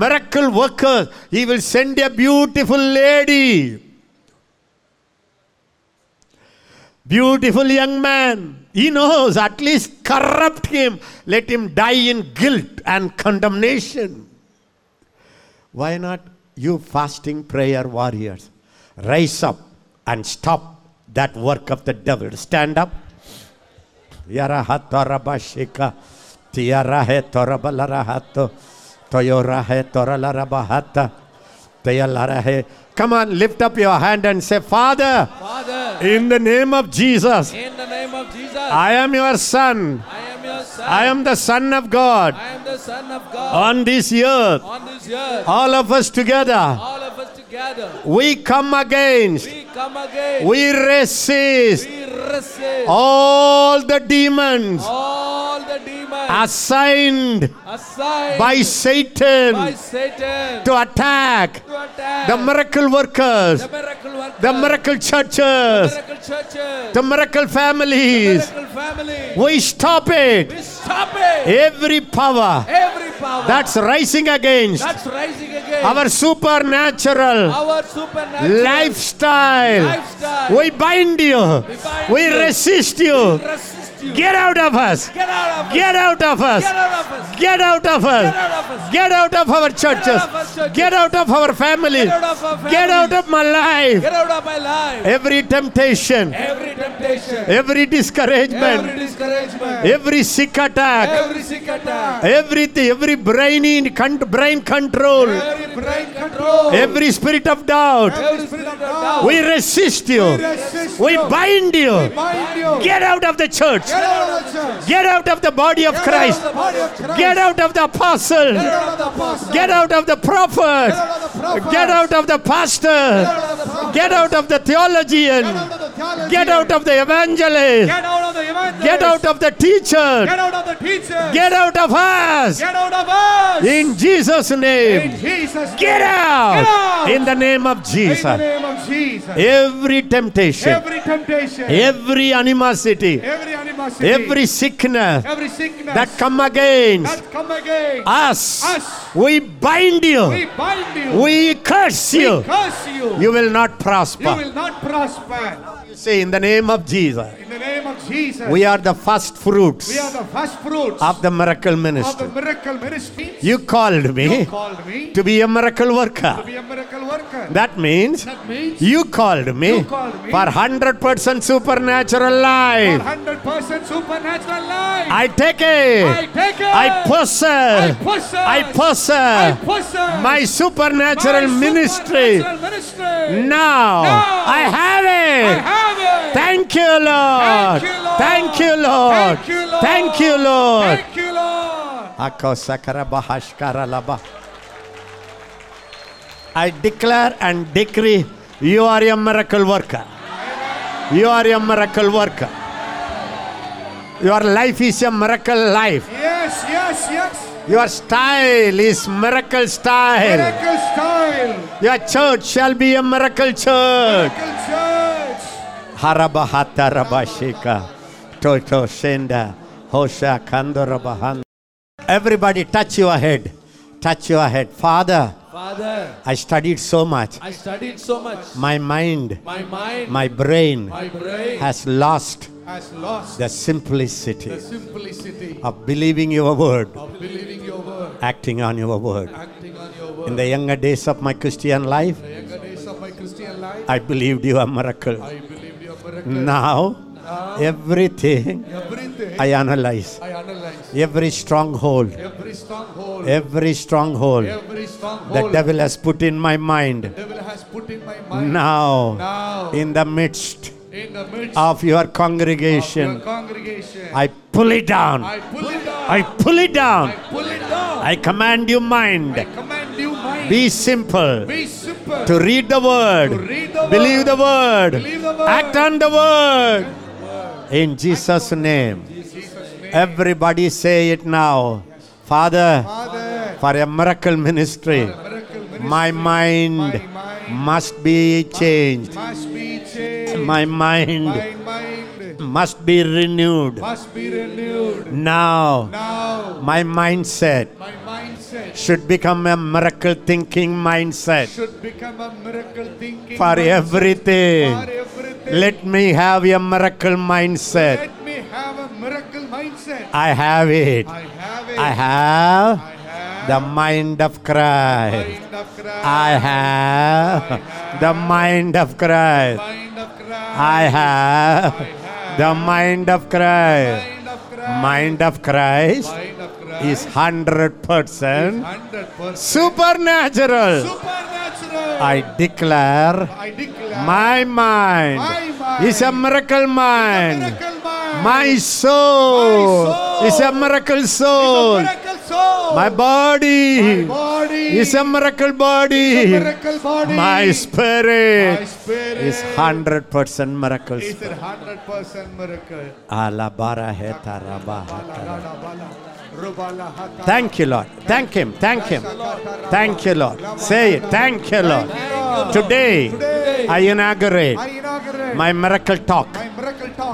Speaker 1: miracle workers, he will send a beautiful lady Beautiful young man. He knows, at least corrupt him. Let him die in guilt and condemnation. Why not you fasting prayer warriors? Rise up and stop that work of the devil. Stand up. Toyora he toralarabahata. Teyalara he. Come on, lift up your hand and say, Father,
Speaker 2: Father,
Speaker 1: in the name of Jesus,
Speaker 2: in the name of Jesus,
Speaker 1: I am your son.
Speaker 2: I am your son.
Speaker 1: I am the son of God
Speaker 2: I am the son of God.
Speaker 1: on this earth.
Speaker 2: On this earth,
Speaker 1: All of us together,
Speaker 2: all of us together,
Speaker 1: we come against,
Speaker 2: we come again.
Speaker 1: we resist
Speaker 2: We
Speaker 1: all the demons
Speaker 2: all the demons
Speaker 1: assigned
Speaker 2: assigned
Speaker 1: by
Speaker 2: by
Speaker 1: Satan
Speaker 2: Satan
Speaker 1: to attack
Speaker 2: to attack
Speaker 1: the miracle workers,
Speaker 2: the miracle workers,
Speaker 1: the miracle churches,
Speaker 2: miracle churches,
Speaker 1: the miracle families.
Speaker 2: miracle family.
Speaker 1: We stop it.
Speaker 2: We stop it.
Speaker 1: Every power
Speaker 2: Every power
Speaker 1: that's rising against
Speaker 2: that's rising
Speaker 1: our supernatural
Speaker 2: our supernatural
Speaker 1: lifestyle.
Speaker 2: lifestyle.
Speaker 1: We bind you.
Speaker 2: bind
Speaker 1: We
Speaker 2: you.
Speaker 1: resist you.
Speaker 2: resist you.
Speaker 1: Get out of us.
Speaker 2: Get out of us.
Speaker 1: Get out of us.
Speaker 2: Get out of us.
Speaker 1: Get out of
Speaker 2: Get
Speaker 1: us.
Speaker 2: out of us.
Speaker 1: Get out of our churches.
Speaker 2: of our churches.
Speaker 1: Get out of our family.
Speaker 2: Get out of our
Speaker 1: Get out
Speaker 2: families.
Speaker 1: my life.
Speaker 2: Get out of my life.
Speaker 1: Every temptation,
Speaker 2: Every temptation.
Speaker 1: every discouragement,
Speaker 2: Every discouragement.
Speaker 1: every sick attack,
Speaker 2: Every sick attack.
Speaker 1: everything, every brainy con- brain control,
Speaker 2: Every brain control.
Speaker 1: every spirit of doubt.
Speaker 2: Every spirit of doubt.
Speaker 1: We resist you.
Speaker 3: resist
Speaker 1: We
Speaker 3: you.
Speaker 1: bind you.
Speaker 3: Bind you.
Speaker 1: Get out of the church.
Speaker 3: Get out of the church.
Speaker 1: Get out of the body of Christ.
Speaker 3: the body of Christ.
Speaker 1: Get out of the apostle.
Speaker 3: Get out of the apostle.
Speaker 1: Get out of the prophet.
Speaker 3: Get out of the prophet.
Speaker 1: Get out of the pastor.
Speaker 3: Get out of the prophet.
Speaker 1: Get out of the theologian.
Speaker 3: Get out of the theology.
Speaker 1: Get out of the evangelist.
Speaker 3: Get out of the evangelist.
Speaker 1: Get out of the teacher.
Speaker 3: Get out of the teacher.
Speaker 1: Get out of us.
Speaker 3: Get out of us.
Speaker 1: In Jesus' name. Get out. In the name of Jesus.
Speaker 3: name of Jesus.
Speaker 1: Every temptation,
Speaker 3: Every temptation.
Speaker 1: every animosity,
Speaker 3: Every
Speaker 1: every sickness
Speaker 3: Every sickness.
Speaker 1: that come against
Speaker 3: that come again.
Speaker 1: us,
Speaker 3: Us.
Speaker 1: we bind you.
Speaker 3: We bind you.
Speaker 1: We curse
Speaker 3: We
Speaker 1: you.
Speaker 3: curse you.
Speaker 1: You will not
Speaker 3: You
Speaker 1: prosper.
Speaker 3: will not prosper.
Speaker 1: You say, in the name of Jesus,
Speaker 3: Jesus.
Speaker 1: we are the first fruits
Speaker 3: We are the first fruits
Speaker 1: of the miracle
Speaker 3: of the
Speaker 1: ministry.
Speaker 3: miracle ministry.
Speaker 1: You called me
Speaker 3: You called me
Speaker 1: to be a miracle
Speaker 3: to
Speaker 1: worker.
Speaker 3: be a miracle worker.
Speaker 1: That means
Speaker 3: That means
Speaker 1: you called me
Speaker 3: You called me
Speaker 1: for 100% supernatural
Speaker 3: for
Speaker 1: life.
Speaker 3: 100% supernatural life.
Speaker 1: I take it.
Speaker 3: I take it.
Speaker 1: I possess.
Speaker 3: I possess.
Speaker 1: I
Speaker 3: I
Speaker 1: possess
Speaker 3: possess
Speaker 1: my supernatural
Speaker 3: my
Speaker 1: ministry.
Speaker 3: supernatural ministry.
Speaker 1: Now
Speaker 3: Now
Speaker 1: I have
Speaker 3: I
Speaker 1: it.
Speaker 3: have it.
Speaker 1: Thank you, Lord.
Speaker 3: Thank you, Lord.
Speaker 1: Thank you, Lord.
Speaker 3: Thank you, Lord.
Speaker 1: Thank you, Lord.
Speaker 3: Thank you, Lord.
Speaker 1: Bahashkara laba. I declare and decree you are a miracle worker. You are a miracle worker. Your life is a miracle life.
Speaker 3: Yes, yes, yes.
Speaker 1: Your style is miracle style.
Speaker 3: Miracle style.
Speaker 1: Your church shall be a miracle church.
Speaker 3: Miracle church.
Speaker 1: Harabahata rabashika. Toto senda. Hosha kandorabahanda. Everybody touch your head. Touch your head. Father,
Speaker 2: Father,
Speaker 1: I studied so much.
Speaker 2: I studied so much.
Speaker 1: My mind,
Speaker 2: My mind,
Speaker 1: my brain
Speaker 2: my brain
Speaker 1: has lost
Speaker 3: Has lost
Speaker 1: the simplicity
Speaker 3: the simplicity
Speaker 1: of believing your word,
Speaker 3: of believing your word,
Speaker 1: acting on your word.
Speaker 3: acting on your word.
Speaker 1: In the younger days of my Christian life,
Speaker 3: the younger days
Speaker 1: I believed you a miracle.
Speaker 3: I believed
Speaker 1: Now, everything
Speaker 3: Everything
Speaker 1: I analyze,
Speaker 3: I analyze.
Speaker 1: every stronghold,
Speaker 3: Every stronghold.
Speaker 1: every stronghold
Speaker 3: Every
Speaker 1: the devil has put in my mind.
Speaker 3: devil has put in my mind.
Speaker 1: Now,
Speaker 3: Now.
Speaker 1: in the midst
Speaker 3: in the midst
Speaker 1: of your
Speaker 3: of your
Speaker 1: congregation,
Speaker 3: congregation.
Speaker 1: I pull it down.
Speaker 3: I pull it down.
Speaker 1: I pull it
Speaker 3: I pull it down.
Speaker 1: I command you,
Speaker 3: I command mind.
Speaker 1: Be simple
Speaker 3: Be simple.
Speaker 1: to read the word,
Speaker 3: To read the
Speaker 1: believe
Speaker 3: word.
Speaker 1: the word,
Speaker 3: Believe the word.
Speaker 1: act on the word. In Jesus' name.
Speaker 3: Jesus' name.
Speaker 1: Everybody say it now. Father,
Speaker 3: Father,
Speaker 1: for a miracle ministry,
Speaker 3: miracle ministry.
Speaker 1: my mind
Speaker 3: My mind
Speaker 1: must be changed.
Speaker 3: must be changed.
Speaker 1: My mind
Speaker 3: My mind
Speaker 1: must be renewed.
Speaker 3: must be renewed.
Speaker 1: Now,
Speaker 3: Now,
Speaker 1: my mindset
Speaker 3: my mindset
Speaker 1: should become a miracle thinking mindset
Speaker 3: should become a miracle thinking
Speaker 1: for
Speaker 3: mindset.
Speaker 1: everything.
Speaker 3: For everything.
Speaker 1: Let me have a miracle mindset.
Speaker 3: Let me have a miracle mindset.
Speaker 1: I have it.
Speaker 3: I have it.
Speaker 1: I have
Speaker 3: I have
Speaker 1: the mind of Christ.
Speaker 3: mind of Christ.
Speaker 1: I have the mind of Christ.
Speaker 3: mind of Christ.
Speaker 1: I have the mind of Christ.
Speaker 3: mind of Christ.
Speaker 1: Mind of Christ
Speaker 3: mind of Christ
Speaker 1: is 100%
Speaker 3: hundred percent
Speaker 1: supernatural.
Speaker 3: supernatural.
Speaker 1: I declare
Speaker 3: I declare
Speaker 1: my mind
Speaker 3: My mind
Speaker 1: is a miracle mind.
Speaker 3: miracle mind.
Speaker 1: My soul
Speaker 3: My soul
Speaker 1: is a miracle
Speaker 3: a
Speaker 1: soul.
Speaker 3: miracle soul.
Speaker 1: My body
Speaker 3: My body
Speaker 1: is a miracle
Speaker 3: is a
Speaker 1: body.
Speaker 3: miracle body.
Speaker 1: My spirit
Speaker 3: spirit
Speaker 1: is 100% miracle.
Speaker 3: is a hundred percent miracle.
Speaker 1: Alabara Thank you, Lord. Thank Him. Thank Him. Thank you, Lord. Say it. Thank you, Lord. Today, I inaugurate my miracle talk,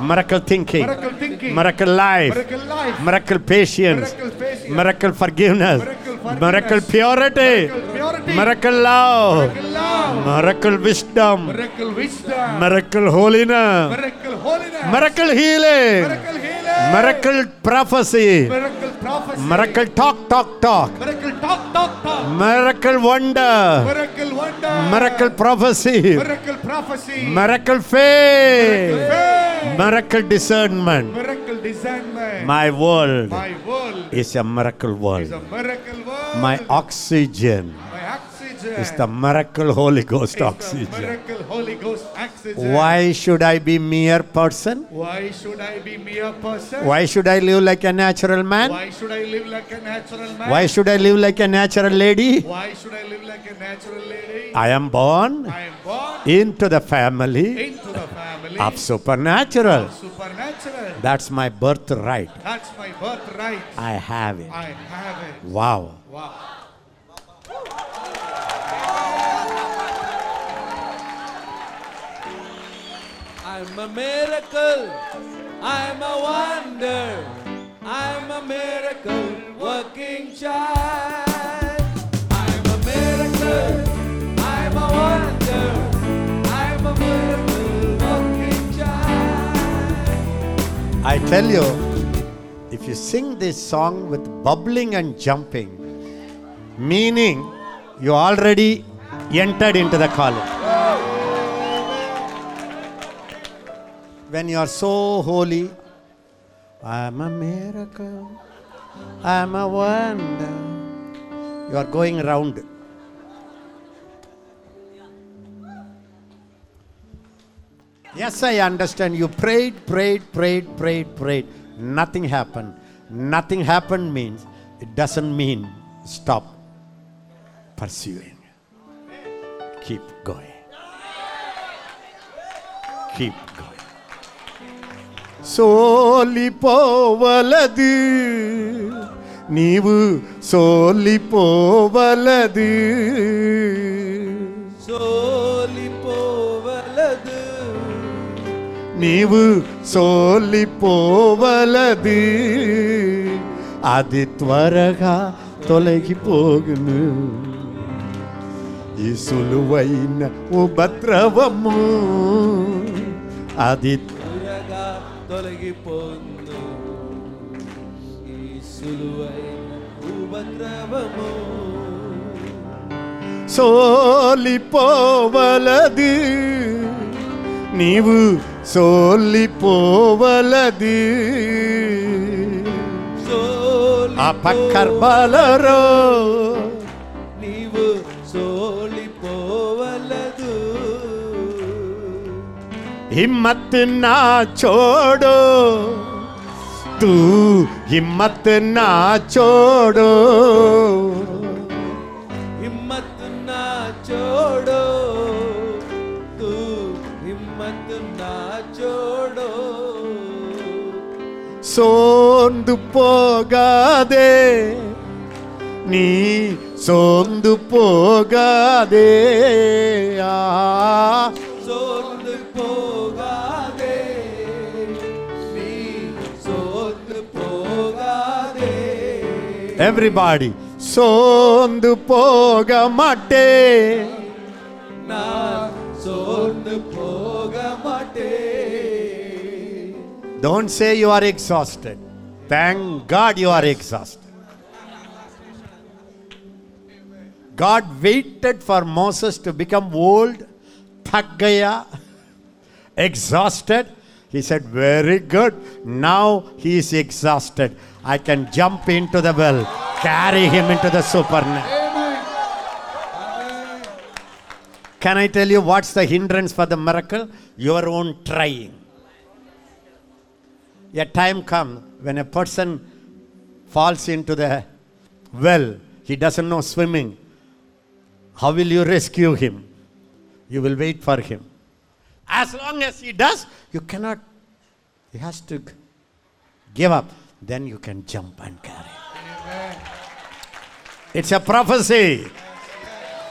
Speaker 3: miracle
Speaker 1: thinking,
Speaker 3: miracle
Speaker 1: life,
Speaker 3: miracle
Speaker 1: patience,
Speaker 3: miracle
Speaker 1: forgiveness,
Speaker 3: Miracle
Speaker 1: purity,
Speaker 3: miracle
Speaker 1: love,
Speaker 3: miracle
Speaker 1: wisdom,
Speaker 3: miracle
Speaker 1: holiness,
Speaker 3: miracle
Speaker 1: healing,
Speaker 3: miracle
Speaker 1: prophecy,
Speaker 3: miracle prophecy,
Speaker 1: miracle talk, talk, talk,
Speaker 3: miracle talk, talk, talk,
Speaker 1: miracle wonder,
Speaker 3: miracle wonder,
Speaker 1: miracle prophecy,
Speaker 3: miracle prophecy,
Speaker 1: miracle faith,
Speaker 3: miracle faith,
Speaker 1: miracle discernment.
Speaker 3: miracle discernment.
Speaker 1: My world
Speaker 3: My world
Speaker 1: is a miracle
Speaker 3: is
Speaker 1: world.
Speaker 3: a miracle world.
Speaker 1: My oxygen.
Speaker 3: My oxygen
Speaker 1: is the miracle Holy Ghost
Speaker 3: the
Speaker 1: oxygen.
Speaker 3: miracle Holy Ghost oxygen.
Speaker 1: Why should I be mere person?
Speaker 3: Why should I be mere person?
Speaker 1: Why should I live like a natural man?
Speaker 3: Why should I live like a natural man?
Speaker 1: Why should I live like a natural lady?
Speaker 3: Why should I live like a natural lady?
Speaker 1: I am born
Speaker 3: I am born
Speaker 1: into the family
Speaker 3: into the family
Speaker 1: of supernatural.
Speaker 3: of supernatural.
Speaker 1: That's my birthright.
Speaker 3: That's my birthright.
Speaker 1: I have it.
Speaker 3: I have it.
Speaker 1: Wow.
Speaker 3: Wow.
Speaker 2: I'm a miracle. I'm a wonder. I'm a miracle working child. I'm a miracle. I'm a wonder. I'm a miracle working child.
Speaker 1: I tell you, if you sing this song with bubbling and jumping, meaning you already entered into the college. When you are so holy, I'm a miracle, I'm a wonder. You are going around. Yes, I understand. You prayed, prayed, prayed, prayed, prayed. Nothing happened. Nothing happened means it doesn't mean stop pursuing. Keep going. Keep going. సోలిపోవలదు నీవు సోలిపోవలదు
Speaker 2: సోలిపోవలదు
Speaker 1: నీవు సోలిపోవలదు అది త్వరగా తొలగిపోగును ఈ సులువైన ఉపద్రవము అది
Speaker 2: త్వరగా తొలగిపోను ఈ సులువైన ఉపద్రవము
Speaker 1: సోలిపోవలది
Speaker 2: నీవు సోలిపోవలది అపక్కర్బలరో
Speaker 1: हिम्मत ना छोड़ो तू हिम्मत ना छोड़ो
Speaker 2: हिम्मत ना छोड़ो तू हिम्मत ना छोड़ो
Speaker 1: சோர்ந்து போகாதே நீ சோர்ந்து போகாதே ஆ
Speaker 2: எவ்ரிபாடி சோர்ந்து போக மாட்டே
Speaker 1: நான் சோர்ந்து போக மாட்டே don't say you are exhausted thank God you are God waited for Moses to become old, thakgaya, exhausted. He said, Very good. Now he is exhausted i can jump into the well carry him into the supernatural can i tell you what's the hindrance for the miracle your own trying a time comes when a person falls into the well, he doesn't know swimming. How will you rescue him? You will wait for him. As long as he does, you cannot, he has to give up. Then you can jump and carry. It's a prophecy.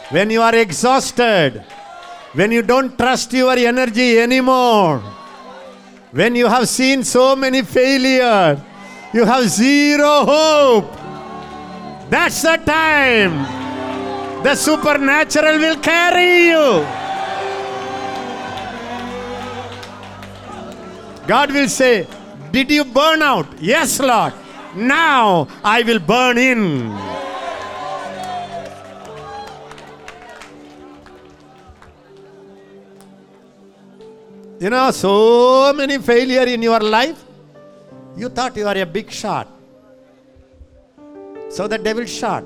Speaker 1: When you are exhausted, when you don't trust your energy anymore, when you have seen so many failures, you have zero hope. That's the time the supernatural will carry you. God will say, Did you burn out? Yes, Lord. Now I will burn in. You know, so many failure in your life. You thought you are a big shot. So the devil shot.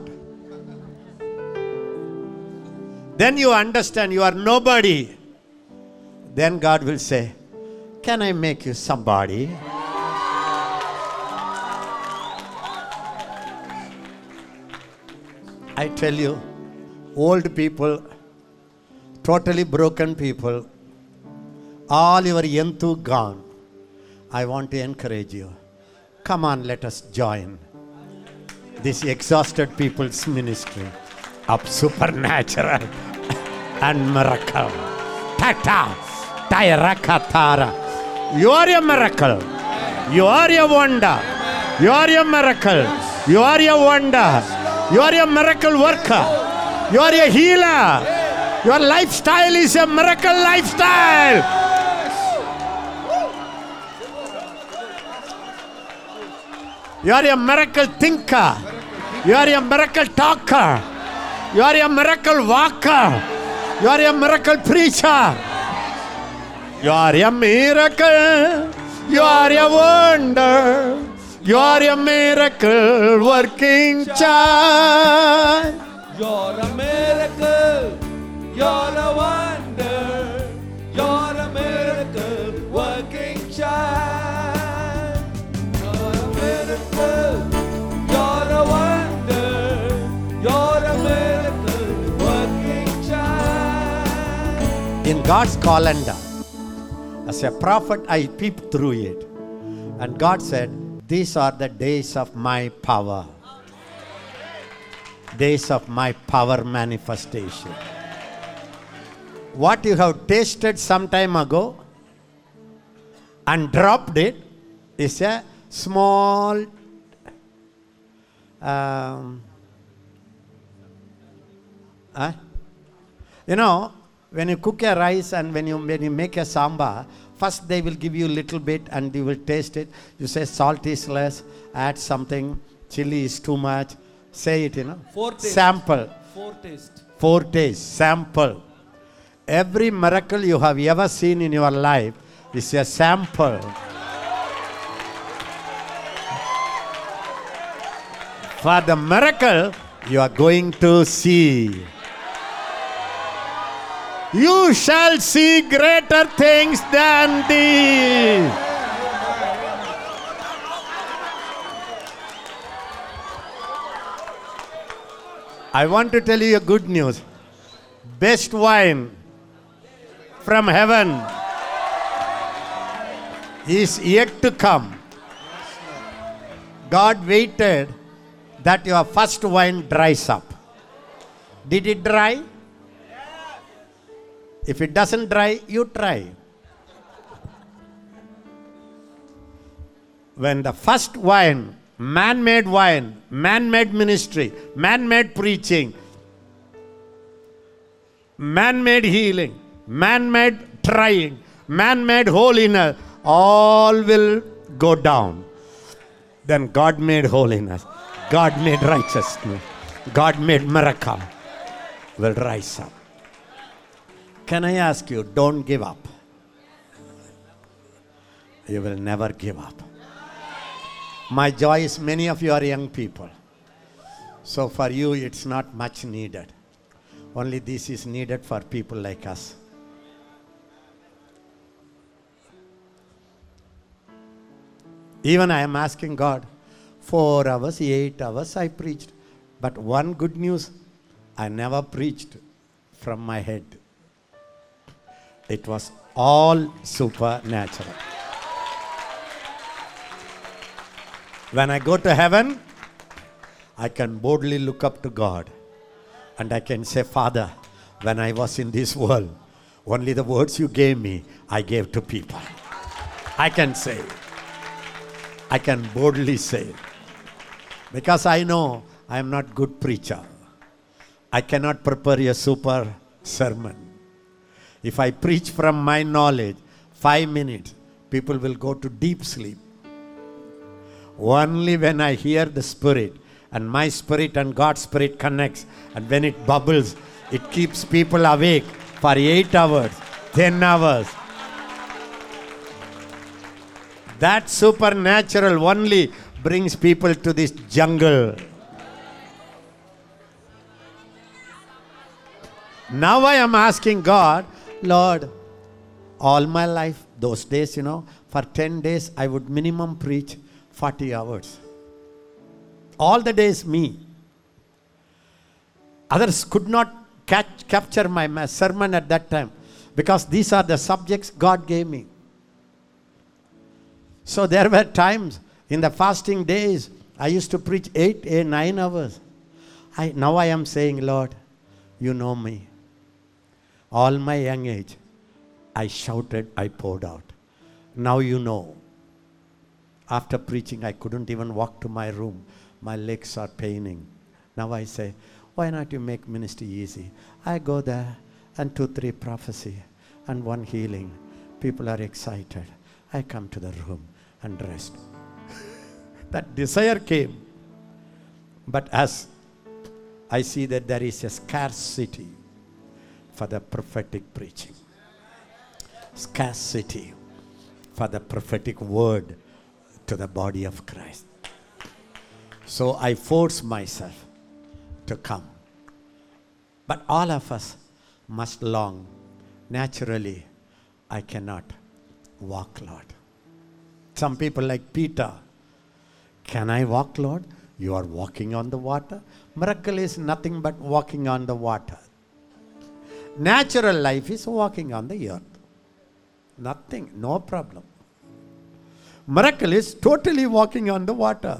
Speaker 1: Then you understand you are nobody. Then God will say, Can I make you somebody? I tell you, old people, totally broken people, all your yentu gone. I want to encourage you. Come on, let us join this exhausted people's ministry of supernatural and miracle. Tata, Tairakatara. You are a miracle. You are a wonder. You are a miracle. You are a wonder. You are a miracle worker. You are a healer. Your lifestyle is a miracle lifestyle. You are a miracle thinker. You are a miracle talker. You are a miracle walker. You are a miracle preacher. You are a miracle. You are a wonder. You are a miracle working child.
Speaker 2: You're a miracle. You're a wonder. You're a miracle working child. You're a miracle. You're a wonder. You're a miracle working child.
Speaker 1: in God's calendar. As a prophet, I peeped through it. And God said, These are the days of my power. Days of my power manifestation. What you have tasted some time ago and dropped it is a small um, huh? You know, when you cook a rice and when you, when you make a sambar, first they will give you a little bit and you will taste it. You say salt is less, add something, chili is too much. Say it, you know.
Speaker 2: Four taste.
Speaker 1: Sample.
Speaker 2: Four taste.
Speaker 1: foretaste, sample. Every miracle you have ever seen in your life is a sample. For the miracle you are going to see. You shall see greater things than these. I want to tell you a good news. Best wine from heaven is yet to come. God waited that your first wine dries up. Did it dry? If it doesn't dry, you try. When the first wine, man made wine, man made ministry, man made preaching, man made healing, man made trying, man made holiness, all will go down. Then God made holiness, God made righteousness, God made miracle will rise up. Can I ask you, don't give up. You will never give up. My joy is many of you are young people. So for you, it's not much needed. Only this is needed for people like us. Even I am asking God, four hours, eight hours I preached. But one good news, I never preached from my head. It was all supernatural. When I go to heaven, I can boldly look up to God and I can say, Father, when I was in this world, only the words you gave me, I gave to people. I can say. I can boldly say, because I know I am not good preacher. I cannot prepare a super sermon. If I preach from my knowledge, five minutes, people will go to deep sleep. Only when I hear the Spirit and my spirit and God's Spirit connects, and when it bubbles, it keeps people awake for eight hours, ten hours. That supernatural only brings people to this jungle. Now I am asking God, Lord, all my life, those days, you know, for 10 days I would minimum preach 40 hours. All the days, me. Others could not catch, capture my sermon at that time because these are the subjects God gave me. So there were times in the fasting days I used to preach eight, eight nine hours. I, now I am saying, Lord, you know me. All my young age, I shouted, I poured out. Now you know. After preaching, I couldn't even walk to my room. My legs are paining. Now I say, why not you make ministry easy? I go there and two, three prophecy and one healing. People are excited. I come to the room and rest. that desire came. But as I see that there is a scarcity for the prophetic preaching, scarcity for the prophetic word to the body of Christ. So I force myself to come. But all of us must long. Naturally, I cannot walk, Lord. Some people, like Peter, can I walk, Lord? You are walking on the water. Miracle is nothing but walking on the water. Natural life is walking on the earth. Nothing, no problem. Miracle is totally walking on the water.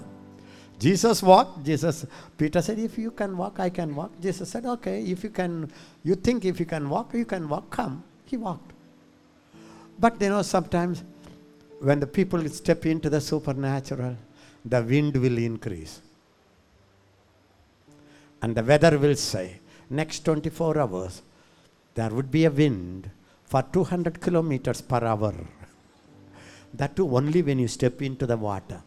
Speaker 1: Jesus walked. Jesus, Peter said, If you can walk, I can walk. Jesus said, Okay, if you can, you think if you can walk, you can walk, come. He walked. But you know, sometimes when the people step into the supernatural, the wind will increase. And the weather will say, next 24 hours, there would be a wind for 200 kilometers per hour. That too only when you step into the water.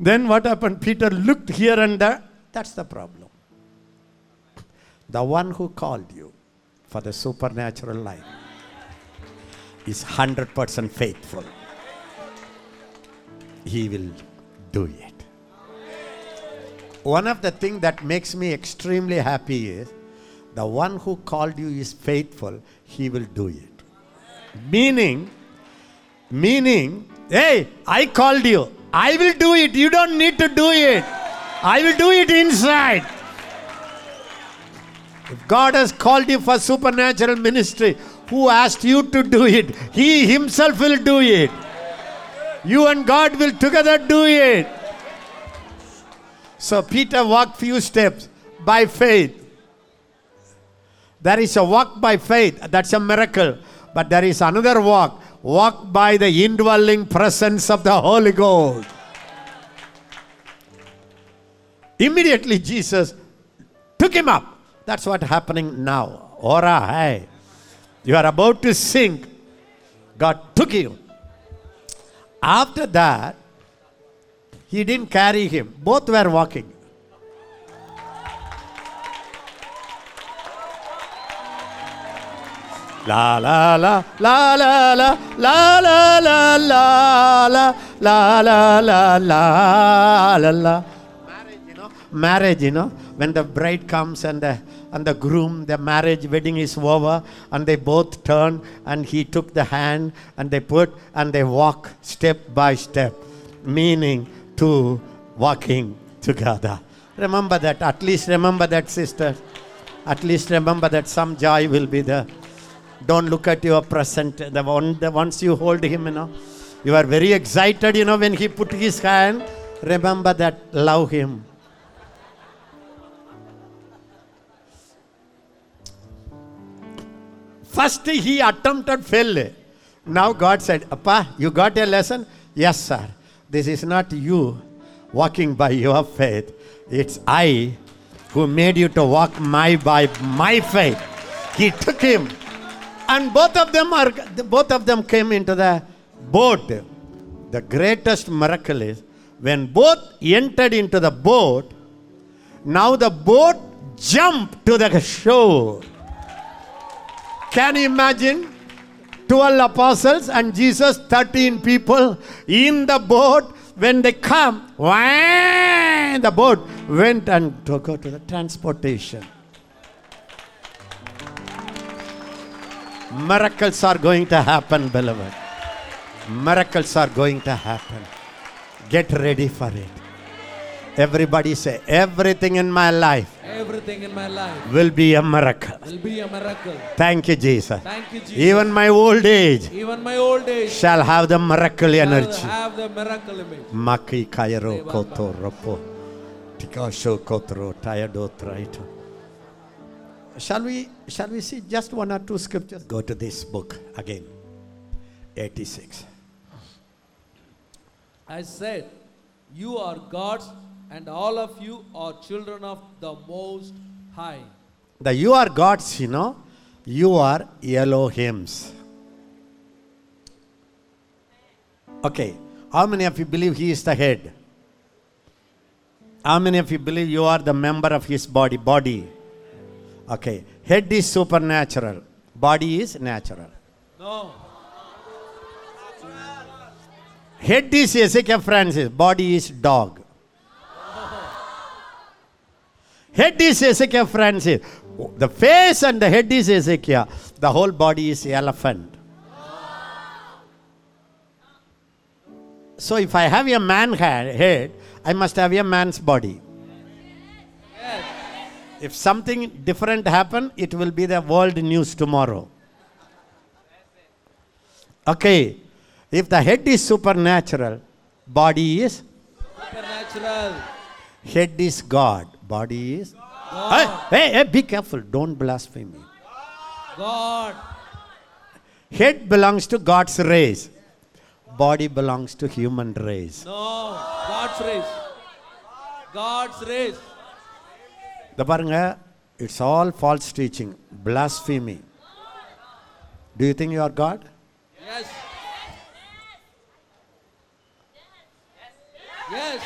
Speaker 1: then what happened? Peter looked here and there. That's the problem. The one who called you for the supernatural life is 100% faithful. He will do it. One of the things that makes me extremely happy is the one who called you is faithful, he will do it. Meaning, meaning, hey, I called you. I will do it. You don't need to do it. I will do it inside. If God has called you for supernatural ministry, who asked you to do it? He himself will do it. You and God will together do it. So Peter walked few steps by faith. There is a walk by faith, that's a miracle. But there is another walk, walk by the indwelling presence of the Holy Ghost. Immediately Jesus took him up. That's what happening now. Ora, hey. You are about to sink. God took you. After that, he didn't carry him. Both were walking. La la la la la la la la la la la la la la la la la marriage you know marriage you know when the bride comes and the and the groom the marriage wedding is over and they both turn and he took the hand and they put and they walk step by step meaning to walking together remember that at least remember that sister at least remember that some joy will be there don't look at your present. The one, the once you hold him, you know, you are very excited. You know, when he put his hand, remember that. Love him. First he attempted fail. Now God said, Appa, you got a lesson? Yes, sir. This is not you walking by your faith. It's I who made you to walk my by my faith. He took him and both of them are both of them came into the boat the greatest miracle is when both entered into the boat now the boat jumped to the shore can you imagine 12 apostles and jesus 13 people in the boat when they come whang, the boat went and to go to the transportation Miracles are going to happen, beloved. Miracles are going to happen. Get ready for it. Everybody say, everything in my life
Speaker 2: Everything in my life
Speaker 1: will be a miracle.
Speaker 2: will be a miracle.
Speaker 1: Thank you, Jesus.
Speaker 2: Thank you, Jesus.
Speaker 1: Even my old age
Speaker 2: Even my old age
Speaker 1: shall have the miracle
Speaker 2: shall
Speaker 1: energy.
Speaker 2: have the miracle image.
Speaker 1: Maki kairo koto. Tikasho kotro tayado traito. Shall we shall we see just one or two scriptures? Go to this book again. 86.
Speaker 2: I said, You are gods, and all of you are children of the Most High.
Speaker 1: The you are gods, you know, you are Elohims. Okay, how many of you believe he is the head? How many of you believe you are the member of his body? Body. Okay, head is supernatural, body is natural.
Speaker 2: No.
Speaker 1: Head is Ezekiel Francis, body is dog. Head is Ezekiel Francis. The face and the head is Ezekiel. The whole body is elephant. So if I have a man head, I must have a man's body.
Speaker 2: Yes.
Speaker 1: If something different happen, it will be the world news tomorrow. Okay. If the head is supernatural, body is
Speaker 2: Supernatural.
Speaker 1: head is God, body is
Speaker 2: God.
Speaker 1: Hey, hey, hey, be careful, don't blaspheme me.
Speaker 2: God.
Speaker 1: Head belongs to God's race. Body belongs to human race.
Speaker 2: No. God's race. God's race.
Speaker 1: The பாருங்க it's all false teaching, blasphemy. Do you think you are God?
Speaker 2: Yes. Yes.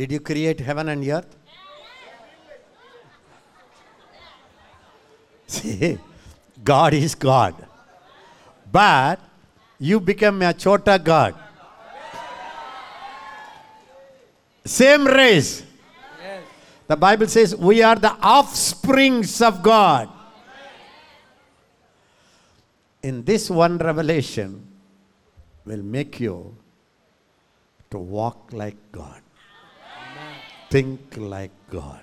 Speaker 1: Did you create heaven and earth? See, God is God. But you become a chota God. Same race. The Bible says we are the offsprings of God. In this one revelation will make you to walk like God, think like God,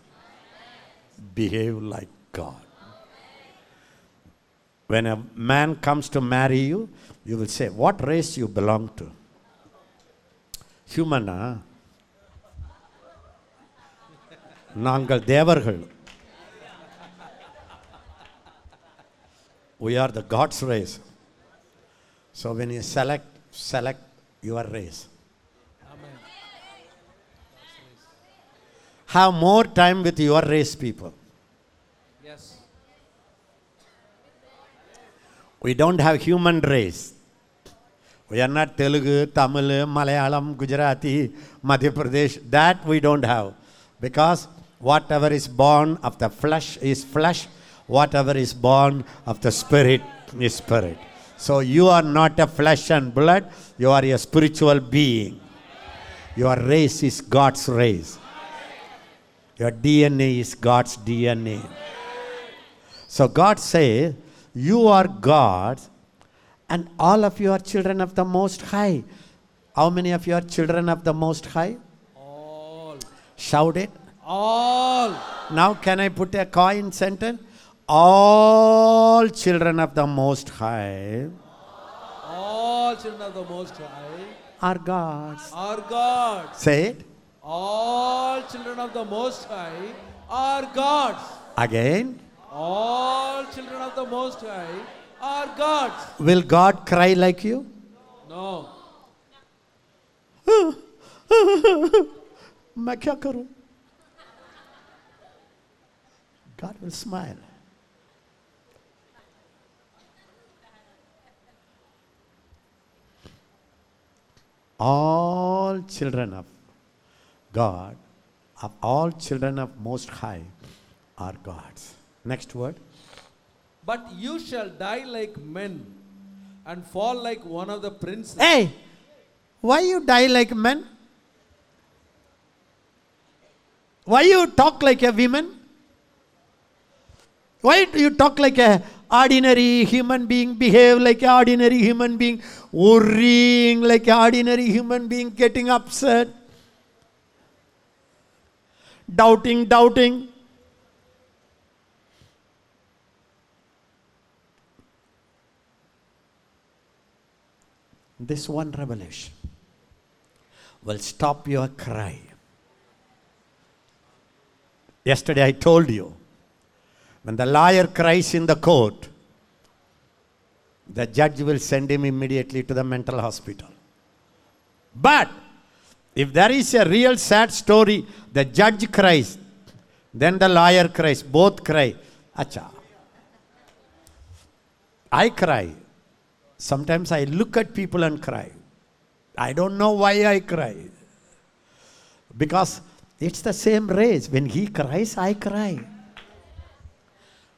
Speaker 1: behave like God. When a man comes to marry you, you will say, What race you belong to? Humana? நாங்கள் தேவர்கள் we are the god's race so when you select select your race Have more time with your race people.
Speaker 2: Yes.
Speaker 1: we don't have human race. We are not telugu tamil malayalam gujarati madhya pradesh. That we don't have. Because whatever is born of the flesh is flesh. Whatever is born of the spirit is spirit. So you are not a flesh and blood. You are a spiritual being. Your race is god's race your dna is god's dna so God says, You are God's, and all of you are children of the Most High. How many of you are children of the Most High?
Speaker 2: All.
Speaker 1: Shout it.
Speaker 2: All.
Speaker 1: Now, can I put a coin sentence? All children of the Most High
Speaker 2: All children of the Most High
Speaker 1: are God's.
Speaker 2: are God's.
Speaker 1: Say it
Speaker 2: All children of the Most High are God's.
Speaker 1: again.
Speaker 2: All children of the Most High are God's.
Speaker 1: Will God cry like you?
Speaker 2: No.
Speaker 1: मैं क्या करूं? God will smile. All children of God, of all children of Most High, are God's. Next word.
Speaker 2: But you shall die like men and fall like one of the princes.
Speaker 1: Hey, why you die like men? Why you talk like a woman? Why do you talk like a ordinary human being, behave like an ordinary human being, worrying like an ordinary human being, getting upset, doubting, doubting? This one revelation will stop your cry. Yesterday I told you when the lawyer cries in the court, the judge will send him immediately to the mental hospital. But if there is a real sad story, the judge cries, then the lawyer cries, both cry. Acha. I cry. Sometimes I look at people and cry. I don't know why I cry. Because it's the same race. When he cries, I cry.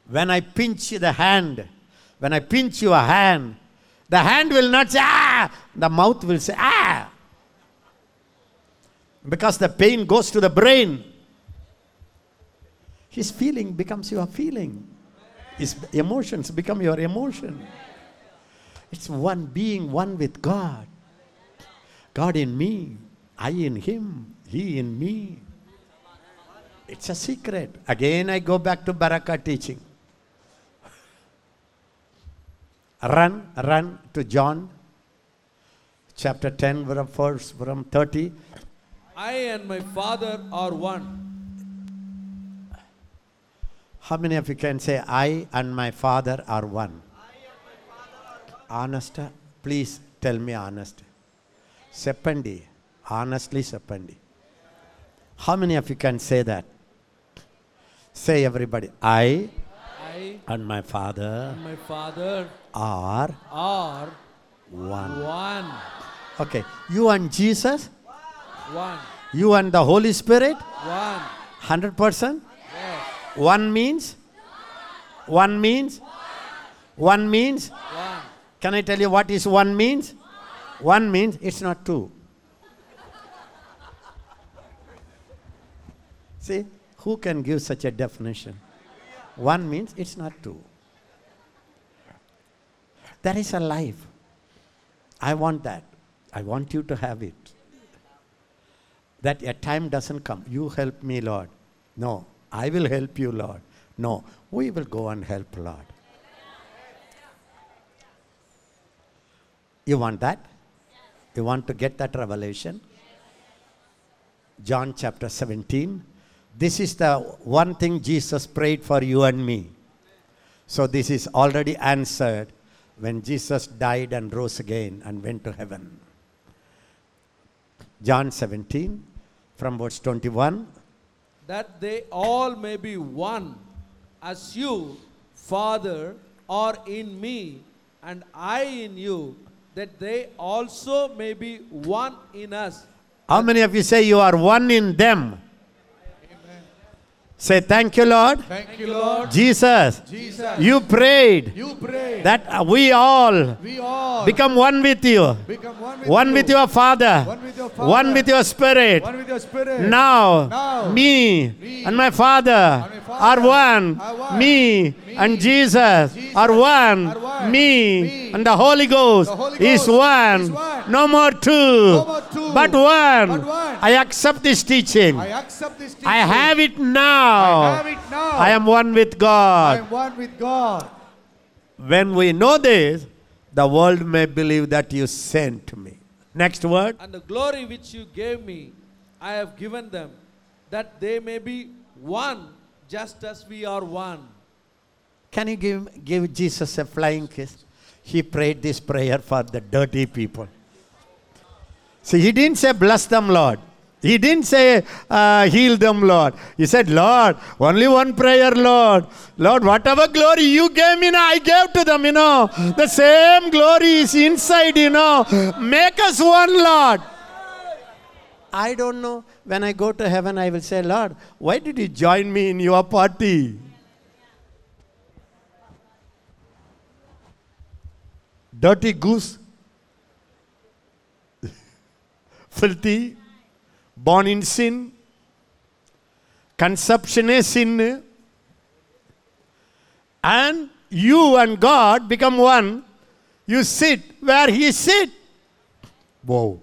Speaker 1: When I pinch the hand, when I pinch your hand, the hand will not say, ah, the mouth will say, ah. Because the pain goes to the brain. His feeling becomes your feeling. His emotions become your emotion. It's one being one with God. God in me, I in him, he in me. It's a secret. Again, I go back to Baraka teaching. Run, run to John chapter 10, verse from 30.
Speaker 2: I and my Father are one.
Speaker 1: How many of you can say, I and my Father are one? Honest, please tell me honest. Seppandi, honestly Seppandi. How many of you can say that? Say everybody, I
Speaker 2: I
Speaker 1: and my Father
Speaker 2: and my Father
Speaker 1: are
Speaker 2: are
Speaker 1: one.
Speaker 2: one.
Speaker 1: Okay, you and Jesus,
Speaker 2: One.
Speaker 1: You and the Holy Spirit?
Speaker 2: One.
Speaker 1: 100%?
Speaker 2: Yes.
Speaker 1: One means? One means? One means?
Speaker 2: One.
Speaker 1: Can I tell you what is one means? One means it's not two. See, who can give such a definition? One means it's not two. There is a life. I want that. I want you to have it. That a time doesn't come. You help me, Lord. No, I will help you, Lord. No, we will go and help, Lord. You want that? You want to get that revelation? John chapter 17. This is the one thing Jesus prayed for you and me. So this is already answered when Jesus died and rose again and went to heaven. John 17 from verse 21.
Speaker 2: That they all may be one, as you, Father, are in me, and I in you, that they also may be one in us.
Speaker 1: How many of you say you are one in them? Say thank you, Lord.
Speaker 3: Thank you, Lord.
Speaker 1: Jesus,
Speaker 3: Jesus.
Speaker 1: you prayed
Speaker 3: You pray.
Speaker 1: that we all
Speaker 3: we all
Speaker 1: become one with you,
Speaker 3: become one with
Speaker 1: one
Speaker 3: you.
Speaker 1: with your Father,
Speaker 3: One with your Father.
Speaker 1: one with your Spirit.
Speaker 3: One with your spirit.
Speaker 1: Now,
Speaker 3: Now,
Speaker 1: me
Speaker 3: me
Speaker 1: and my Father
Speaker 3: and my Father
Speaker 1: are one.
Speaker 3: are one.
Speaker 1: Me
Speaker 3: Me
Speaker 1: and Jesus
Speaker 3: Jesus
Speaker 1: are one.
Speaker 3: are one.
Speaker 1: Me
Speaker 3: Me
Speaker 1: and the Holy Ghost
Speaker 3: the Holy
Speaker 1: is one.
Speaker 3: is one.
Speaker 1: No more two,
Speaker 3: No more two,
Speaker 1: but one.
Speaker 3: but one.
Speaker 1: I accept this teaching.
Speaker 3: I accept this teaching.
Speaker 1: I have it now.
Speaker 3: I have it now.
Speaker 1: I am one with God.
Speaker 3: I
Speaker 1: God.
Speaker 3: am one with God.
Speaker 1: When we know this, the world may believe that you sent me. Next word.
Speaker 2: And the glory which you gave me, I have given them, that they may be one, just as we are one.
Speaker 1: Can you give, give Jesus a flying kiss? He prayed this prayer for the dirty people. See, he didn't say, Bless them, Lord. He didn't say, uh, Heal them, Lord. He said, Lord, only one prayer, Lord. Lord, whatever glory you gave me, now, I gave to them, you know. The same glory is inside, you know. Make us one, Lord. I don't know. When I go to heaven, I will say, Lord, why did you join me in your party? dirty goose, filthy, born in sin, conception is sin, and you and God become one. You sit where He sit. Whoa.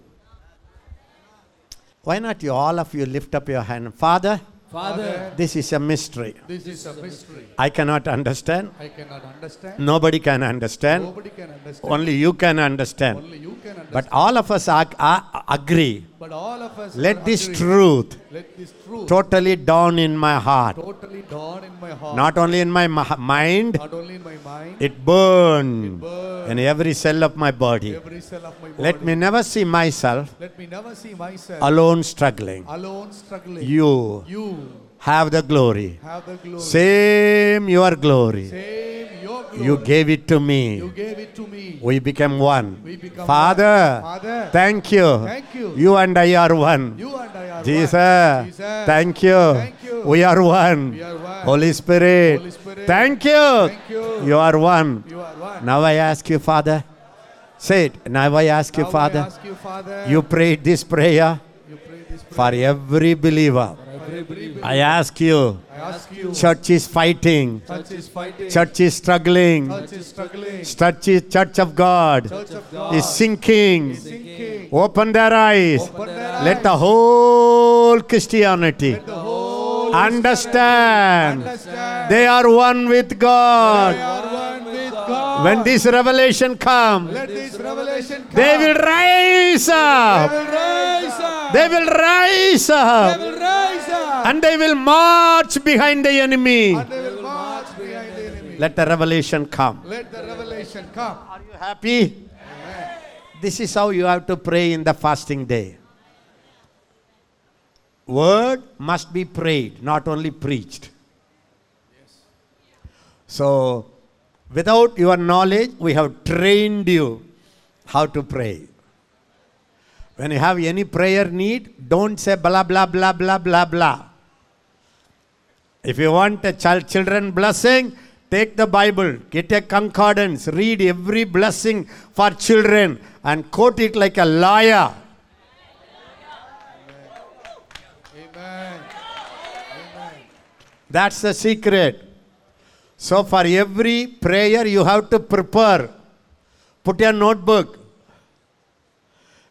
Speaker 1: Why not you, all of you, lift up your hand? Father,
Speaker 2: Father,
Speaker 1: this is a mystery.
Speaker 3: This is a mystery.
Speaker 1: I cannot understand.
Speaker 3: I cannot understand.
Speaker 1: Nobody can understand.
Speaker 3: Nobody can understand.
Speaker 1: Only you can understand.
Speaker 3: Only you can understand.
Speaker 1: But all of us ag- a- agree.
Speaker 3: But all of us
Speaker 1: Let this truth
Speaker 3: Let this truth
Speaker 1: totally dawn in my heart.
Speaker 3: totally dawn in my heart.
Speaker 1: Not only in my ma- mind,
Speaker 3: Not only in my mind.
Speaker 1: it burn
Speaker 3: burn
Speaker 1: in every cell of my body.
Speaker 3: every cell of my body.
Speaker 1: Let me never see myself
Speaker 3: Let me never see myself
Speaker 1: alone struggling.
Speaker 3: alone struggling.
Speaker 1: You
Speaker 3: You
Speaker 1: have the glory.
Speaker 3: have the glory.
Speaker 1: Same your glory.
Speaker 3: Same your glory.
Speaker 1: You gave it to
Speaker 3: You
Speaker 1: me.
Speaker 3: gave it to me.
Speaker 1: We became one.
Speaker 3: We become
Speaker 1: Father,
Speaker 3: one. Father,
Speaker 1: thank you.
Speaker 3: Thank you.
Speaker 1: You and I are one.
Speaker 3: you and I are
Speaker 1: Jesus,
Speaker 3: one. Jesus,
Speaker 1: thank you.
Speaker 3: Thank you.
Speaker 1: We are one.
Speaker 3: We are one.
Speaker 1: Holy Spirit,
Speaker 3: Holy Spirit,
Speaker 1: thank you.
Speaker 3: Thank you.
Speaker 1: You are one.
Speaker 3: You are one.
Speaker 1: Now I ask you, Father. Say it. Now I ask you,
Speaker 3: Now I
Speaker 1: Father.
Speaker 3: ask you, Father.
Speaker 1: You prayed this prayer
Speaker 3: you pray this prayer
Speaker 1: for every believer. I ask you.
Speaker 3: I ask you.
Speaker 1: Church is fighting.
Speaker 3: Church is fighting.
Speaker 1: Church is struggling.
Speaker 3: Church is.
Speaker 1: Church, of God
Speaker 3: Church of God
Speaker 1: is sinking. Open their eyes. Let the whole Christianity
Speaker 3: Let the whole
Speaker 1: understand
Speaker 3: understand.
Speaker 1: they are one with God.
Speaker 3: one with God.
Speaker 1: When this revelation comes,
Speaker 3: Let this revelation come.
Speaker 1: they will rise
Speaker 3: They
Speaker 1: up.
Speaker 3: will rise up.
Speaker 1: They will rise up.
Speaker 3: Will rise up.
Speaker 1: And they will march behind the enemy.
Speaker 3: And they will march behind the enemy.
Speaker 1: Let the revelation come.
Speaker 3: Let the revelation come.
Speaker 1: Are you happy? This is how you have to pray in the fasting day. Word must be prayed, not only preached. Yes. So, without your knowledge, we have trained you how to pray. When you have any prayer need, don't say blah, blah, blah, blah, blah, blah. If you want a child, children blessing, take the Bible, get a concordance, read every blessing for children and quote it like a lawyer.
Speaker 3: Amen. Amen.
Speaker 1: That's the secret. So, for every prayer, you have to prepare. Put your notebook.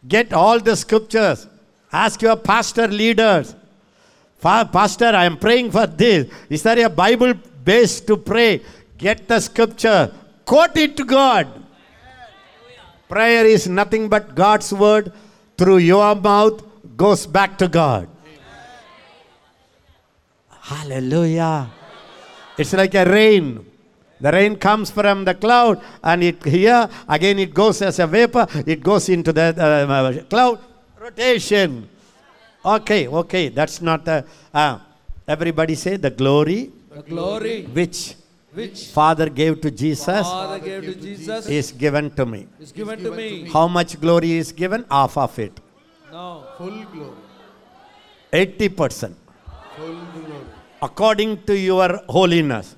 Speaker 1: Get all the scriptures. Ask your pastor leaders. "Fa- Pastor, I am praying for this. Is there a Bible base to pray? Get the scripture. Quote it to God. Prayer is nothing but God's word through your mouth goes back to God. Hallelujah. It's like a rain. The rain comes from the cloud and it here again it goes as a vapor, it goes into the uh, cloud rotation. Okay, okay, that's not the. Uh, everybody say the glory
Speaker 2: The glory
Speaker 1: which
Speaker 2: which
Speaker 1: Father gave to Jesus
Speaker 2: Father gave to Jesus
Speaker 1: is given to me.
Speaker 2: is given to me.
Speaker 1: How much glory is given? Half of it.
Speaker 2: No.
Speaker 3: Full glory.
Speaker 1: 80%.
Speaker 3: Full glory.
Speaker 1: according to your holiness.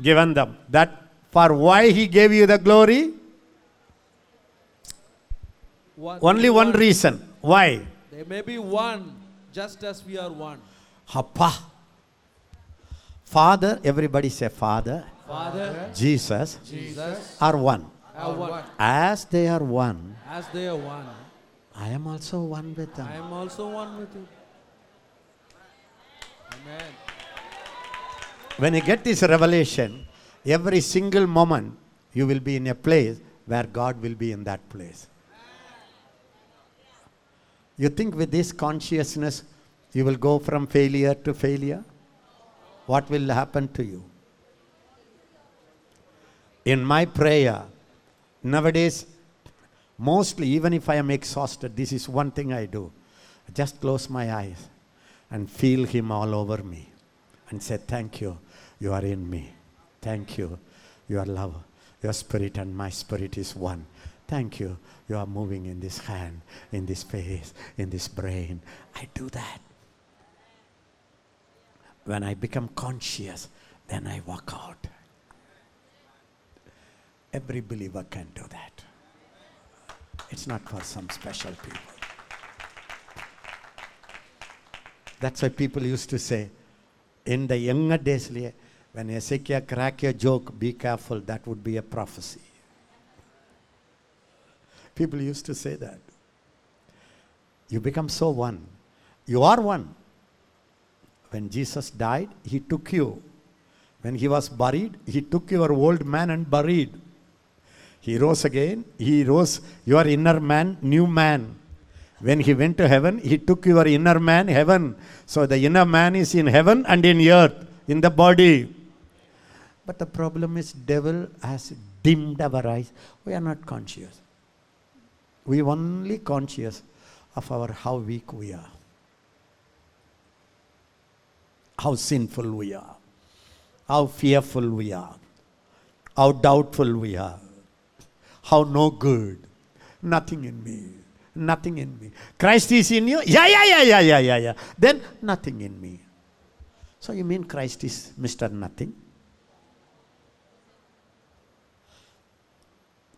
Speaker 1: Given them. That for why he gave you the glory? Only one reason. Why?
Speaker 2: There may be one, just as we are one.
Speaker 1: Appa. Father, everybody say Father,
Speaker 2: Father,
Speaker 1: Jesus
Speaker 2: Jesus,
Speaker 1: are one.
Speaker 2: are one.
Speaker 1: As they are one,
Speaker 2: As they are one,
Speaker 1: I am also one with them.
Speaker 2: I am also one with you. Amen.
Speaker 1: When you get this revelation, every single moment you will be in a place where God will be in that place. You think with this consciousness you will go from failure to failure? What will happen to you? In my prayer, nowadays, mostly, even if I am exhausted, this is one thing I do. I just close my eyes and feel Him all over me and say, Thank you, you are in me. Thank you, your love, your spirit and my spirit is one. Thank you, you are moving in this hand, in this face, in this brain. I do that. When I become conscious, then I walk out. Every believer can do that. It's not for some special people. That's why people used to say, in the younger days, when Ezekiel crack a joke, be careful, that would be a prophecy. People used to say that. You become so one. You are one. When Jesus died, he took you. When he was buried, he took your old man and buried. He rose again. He rose your inner man, new man. When he went to heaven, he took your inner man, heaven. So the inner man is in heaven and in earth, in the body. But the problem is devil has dimmed our eyes. We are not conscious. We only conscious of our how weak we are. How sinful we are. How fearful we are. How doubtful we are. How no good. Nothing in me. Nothing in me. Christ is in you? Yeah, yeah, yeah, yeah, yeah, yeah, yeah. Then nothing in me. So you mean Christ is Mr. Nothing?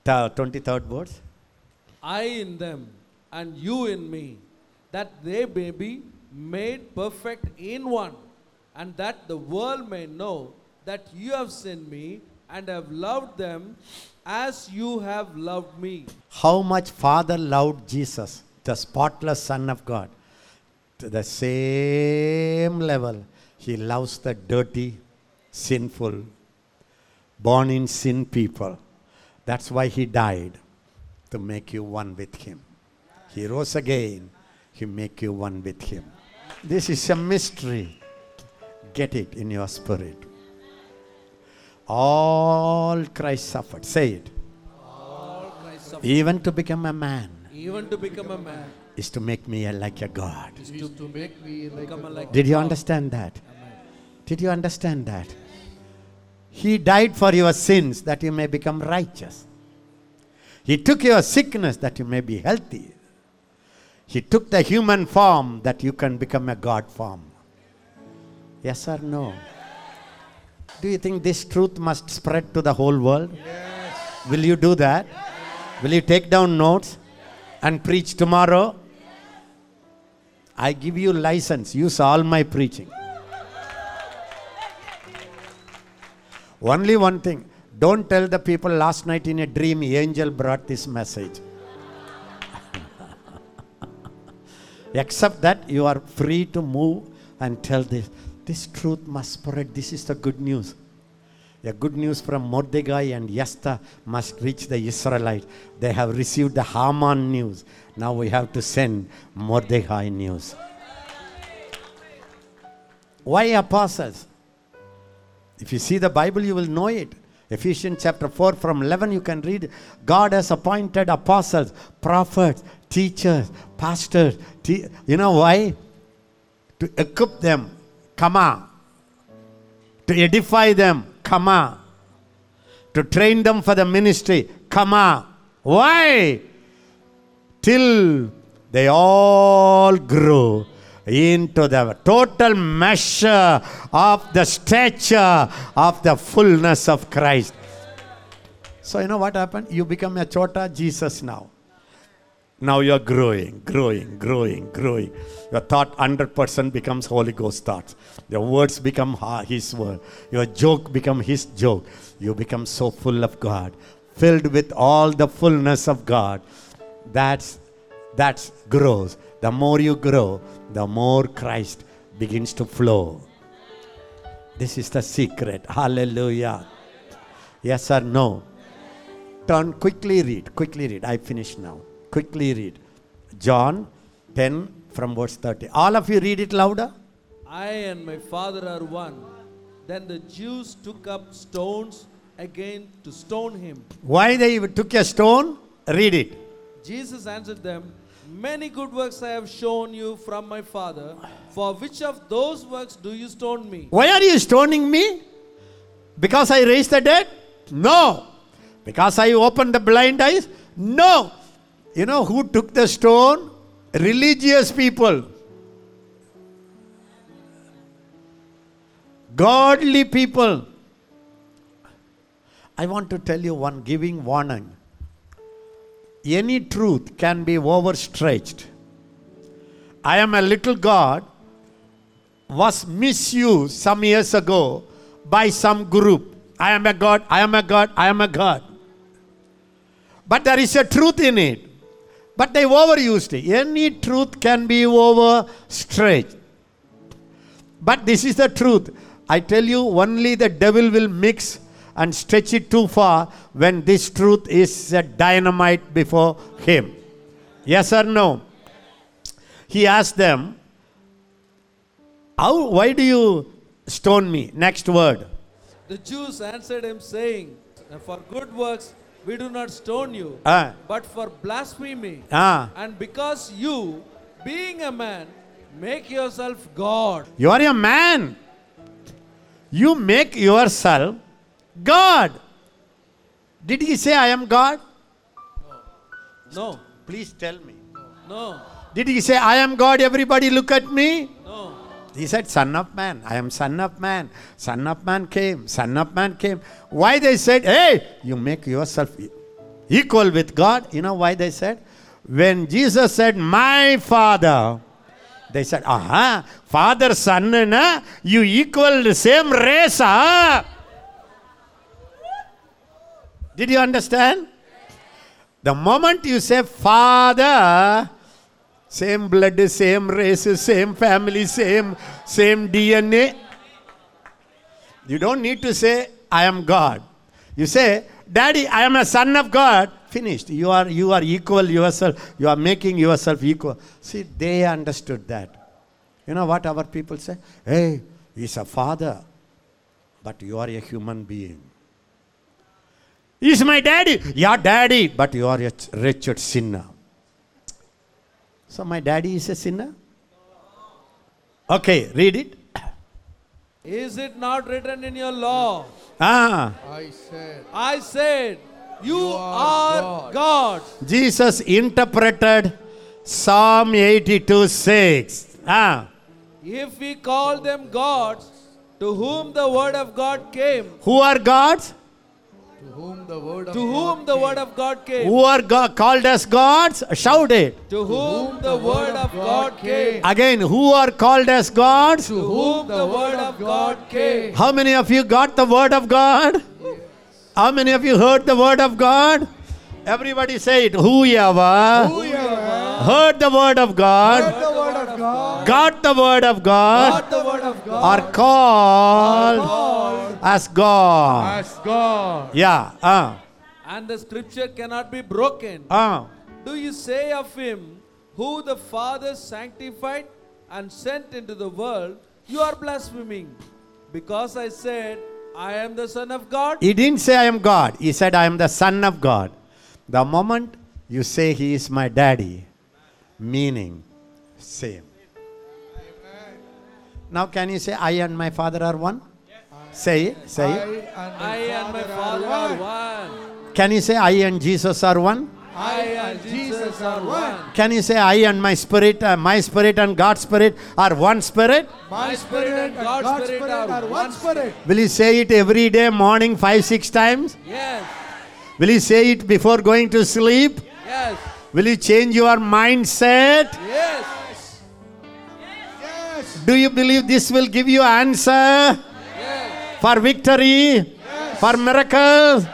Speaker 1: The 23rd verse.
Speaker 2: I in them and you in me, that they may be made perfect in one, and that the world may know that you have sent me and have loved them as you have loved me.
Speaker 1: How much Father loved Jesus, the spotless Son of God. To the same level, He loves the dirty, sinful, born in sin people. That's why He died, to make you one with Him. He rose again, He make you one with Him. This is a mystery. Get it in your spirit. All Christ suffered. Say it.
Speaker 2: All Christ suffered,
Speaker 1: Even to become a man
Speaker 2: even to become a man,
Speaker 1: is to make me like a God.
Speaker 3: Is to, to make me like
Speaker 2: a
Speaker 3: a
Speaker 2: like
Speaker 1: Did you understand that? Did you understand that? He died for your sins that you may become righteous. He took your sickness that you may be healthy. He took the human form that you can become a God form. Yes or no? Do you think this truth must spread to the whole world?
Speaker 3: Yes.
Speaker 1: Will you do that? Will you take down notes and preach tomorrow? I give you license. Use all my preaching. Only one thing. Don't tell the people last night in a dream, angel brought this message. Except that you are free to move and tell this. This truth must spread. This is the good news. The good news from Mordecai and Esther must reach the Israelites. They have received the Haman news. Now we have to send Mordecai news. Why apostles? If you see the Bible, you will know it. Ephesians chapter 4 from 11, you can read. God has appointed apostles, prophets, teachers, pastors. Te- you know why? To equip them. On. To edify them. On. To train them for the ministry. On. Why? Till they all grew into the total measure of the stature of the fullness of Christ. So, you know what happened? You become a chota Jesus now. Now you're growing, growing, growing, growing. Your thought 100% becomes Holy Ghost thoughts. Your words become His word. Your joke become His joke. You become so full of God, filled with all the fullness of God. That's that's grows. The more you grow, the more Christ begins to flow. This is the secret. Hallelujah. Yes or no? Turn quickly read. Quickly read. I finish now. Quickly read. John 10 from verse 30. All of you read it louder.
Speaker 2: I and my Father are one. Then the Jews took up stones again to stone him.
Speaker 1: Why they even took a stone? Read it.
Speaker 2: Jesus answered them, Many good works I have shown you from my Father. For which of those works do you stone me?
Speaker 1: Why are you stoning me? Because I raised the dead? No. Because I opened the blind eyes? No. You know who took the stone? Religious people. Godly people. I want to tell you one giving warning. Any truth can be overstretched. I am a little God was misused some years ago by some group. I am a God, I am a God, I am a God. But there is a truth in it. But they overused it. Any truth can be overstretched. But this is the truth. I tell you, only the devil will mix and stretch it too far when this truth is a dynamite before him. Yes or no? He asked them, how, why do you stone me? Next word.
Speaker 2: The Jews answered him, saying, For good works we do not stone you,
Speaker 1: Ah.
Speaker 2: but for blasphemy.
Speaker 1: Ah,
Speaker 2: And because you, being a man, make yourself God.
Speaker 1: you are a man. You make yourself God. Did he say, I am God?
Speaker 2: No,
Speaker 1: Please tell me.
Speaker 2: no,
Speaker 1: Did he say, I am God, everybody look at me?
Speaker 2: no.
Speaker 1: He said, Son of Man. I am Son of Man. Son of Man came. Son of Man came. Why they said, Hey, you make yourself equal with God? You know why they said? When Jesus said, My Father, they said, Aha, Father, Son, na, you equal the same race. Ah? Did you understand? The moment you say Father, same blood, same race, same family, same, same DNA. You don't need to say, I am God. You say, Daddy, I am a son of God. Finished. You are you are equal yourself. You are making yourself equal. See, they understood that. You know what our people say? Hey, he's a father, but you are a human being. He's my daddy. Yeah, daddy, but you are a ch- wretched sinner. So my daddy is a sinner? Okay, read it.
Speaker 2: Is it not written in your law?
Speaker 1: Ah,
Speaker 3: I said,
Speaker 2: I said, You,
Speaker 3: are
Speaker 2: are God.
Speaker 1: Jesus interpreted Psalm 82 6. Ah,
Speaker 2: If we call them gods, to whom the word of God came,
Speaker 1: who are gods?
Speaker 3: To whom the word of
Speaker 2: to
Speaker 3: God
Speaker 2: whom the word of God came,
Speaker 1: Who are go- called as gods? Shout it.
Speaker 2: to whom the word of God came,
Speaker 1: Again, who are called as gods?
Speaker 2: to whom the word of God came.
Speaker 1: How many of you got the word of God? How many of you heard the word of God? Everybody say it. Whoever heard the word of God,
Speaker 3: the word of God.
Speaker 1: got the word of God,
Speaker 2: the word of God.
Speaker 1: are called as God.
Speaker 3: As God.
Speaker 1: Yeah. Uh,
Speaker 2: And the scripture cannot be broken.
Speaker 1: uh.
Speaker 2: Do you say of him who the Father sanctified and sent into the world, you are blaspheming? Because I said, I am the Son of God.
Speaker 1: He didn't say I am God. He said I am the Son of God. The moment you say He is my daddy, meaning same. Now can you say I and my Father are one? Say it. Say
Speaker 3: I
Speaker 1: it.
Speaker 3: and
Speaker 2: I and my Father are one.
Speaker 1: Can you say I and Jesus are one?
Speaker 2: I and Jesus are one.
Speaker 1: Can you say I and my spirit, uh, my spirit and God's spirit are one spirit?
Speaker 3: my spirit and God's spirit are one spirit.
Speaker 1: Will you say it every day, morning, five, six times?
Speaker 2: Yes,
Speaker 1: Will you say it before going to sleep?
Speaker 2: yes,
Speaker 1: Will you change your mindset?
Speaker 2: yes.
Speaker 3: Yes.
Speaker 1: Do you believe this will give you answer
Speaker 2: yes.
Speaker 1: for victory, for miracles,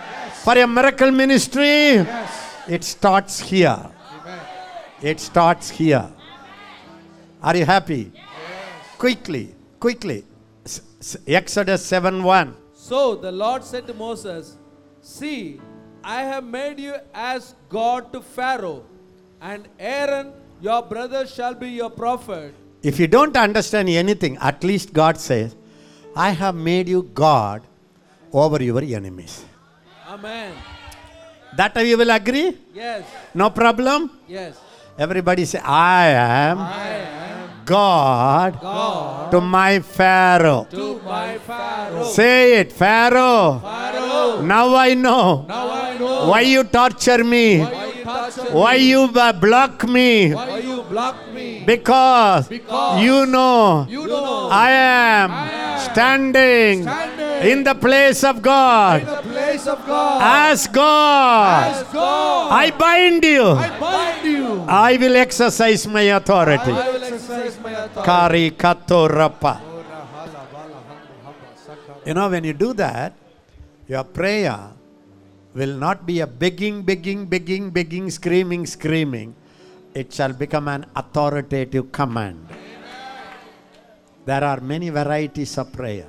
Speaker 1: for a miracle ministry?
Speaker 3: Yes.
Speaker 1: It starts here.
Speaker 3: Amen.
Speaker 1: It starts here. Are you happy? Quickly, quickly. Exodus 7 1.
Speaker 2: So the Lord said to Moses, See, I have made you as God to Pharaoh, and Aaron, your brother, shall be your prophet.
Speaker 1: If you don't understand anything, at least God says, I have made you God over your enemies.
Speaker 2: Amen.
Speaker 1: That you will agree?
Speaker 2: Yes,
Speaker 1: No problem?
Speaker 2: yes.
Speaker 1: Everybody say, I am
Speaker 2: I am
Speaker 1: God
Speaker 2: God
Speaker 1: to my Pharaoh.
Speaker 2: to my Pharaoh.
Speaker 1: Say it, Pharaoh.
Speaker 2: Pharaoh,
Speaker 1: Now I know
Speaker 2: now I know
Speaker 1: why you torture me,
Speaker 2: why
Speaker 1: why you block me,
Speaker 2: why you block me.
Speaker 1: because
Speaker 2: Because
Speaker 1: you know
Speaker 3: You know
Speaker 1: I am standing
Speaker 3: standing
Speaker 1: in the place of
Speaker 3: in
Speaker 1: God
Speaker 3: the place of God.
Speaker 1: as God.
Speaker 3: As God.
Speaker 1: I bind you.
Speaker 3: I bind you.
Speaker 1: I will exercise my authority.
Speaker 2: I will exercise my authority.
Speaker 1: Kari katorapa. You know, when you do that, your prayer will not be a begging, begging, begging, begging, screaming, screaming. It shall become an authoritative command. There are many varieties of prayer.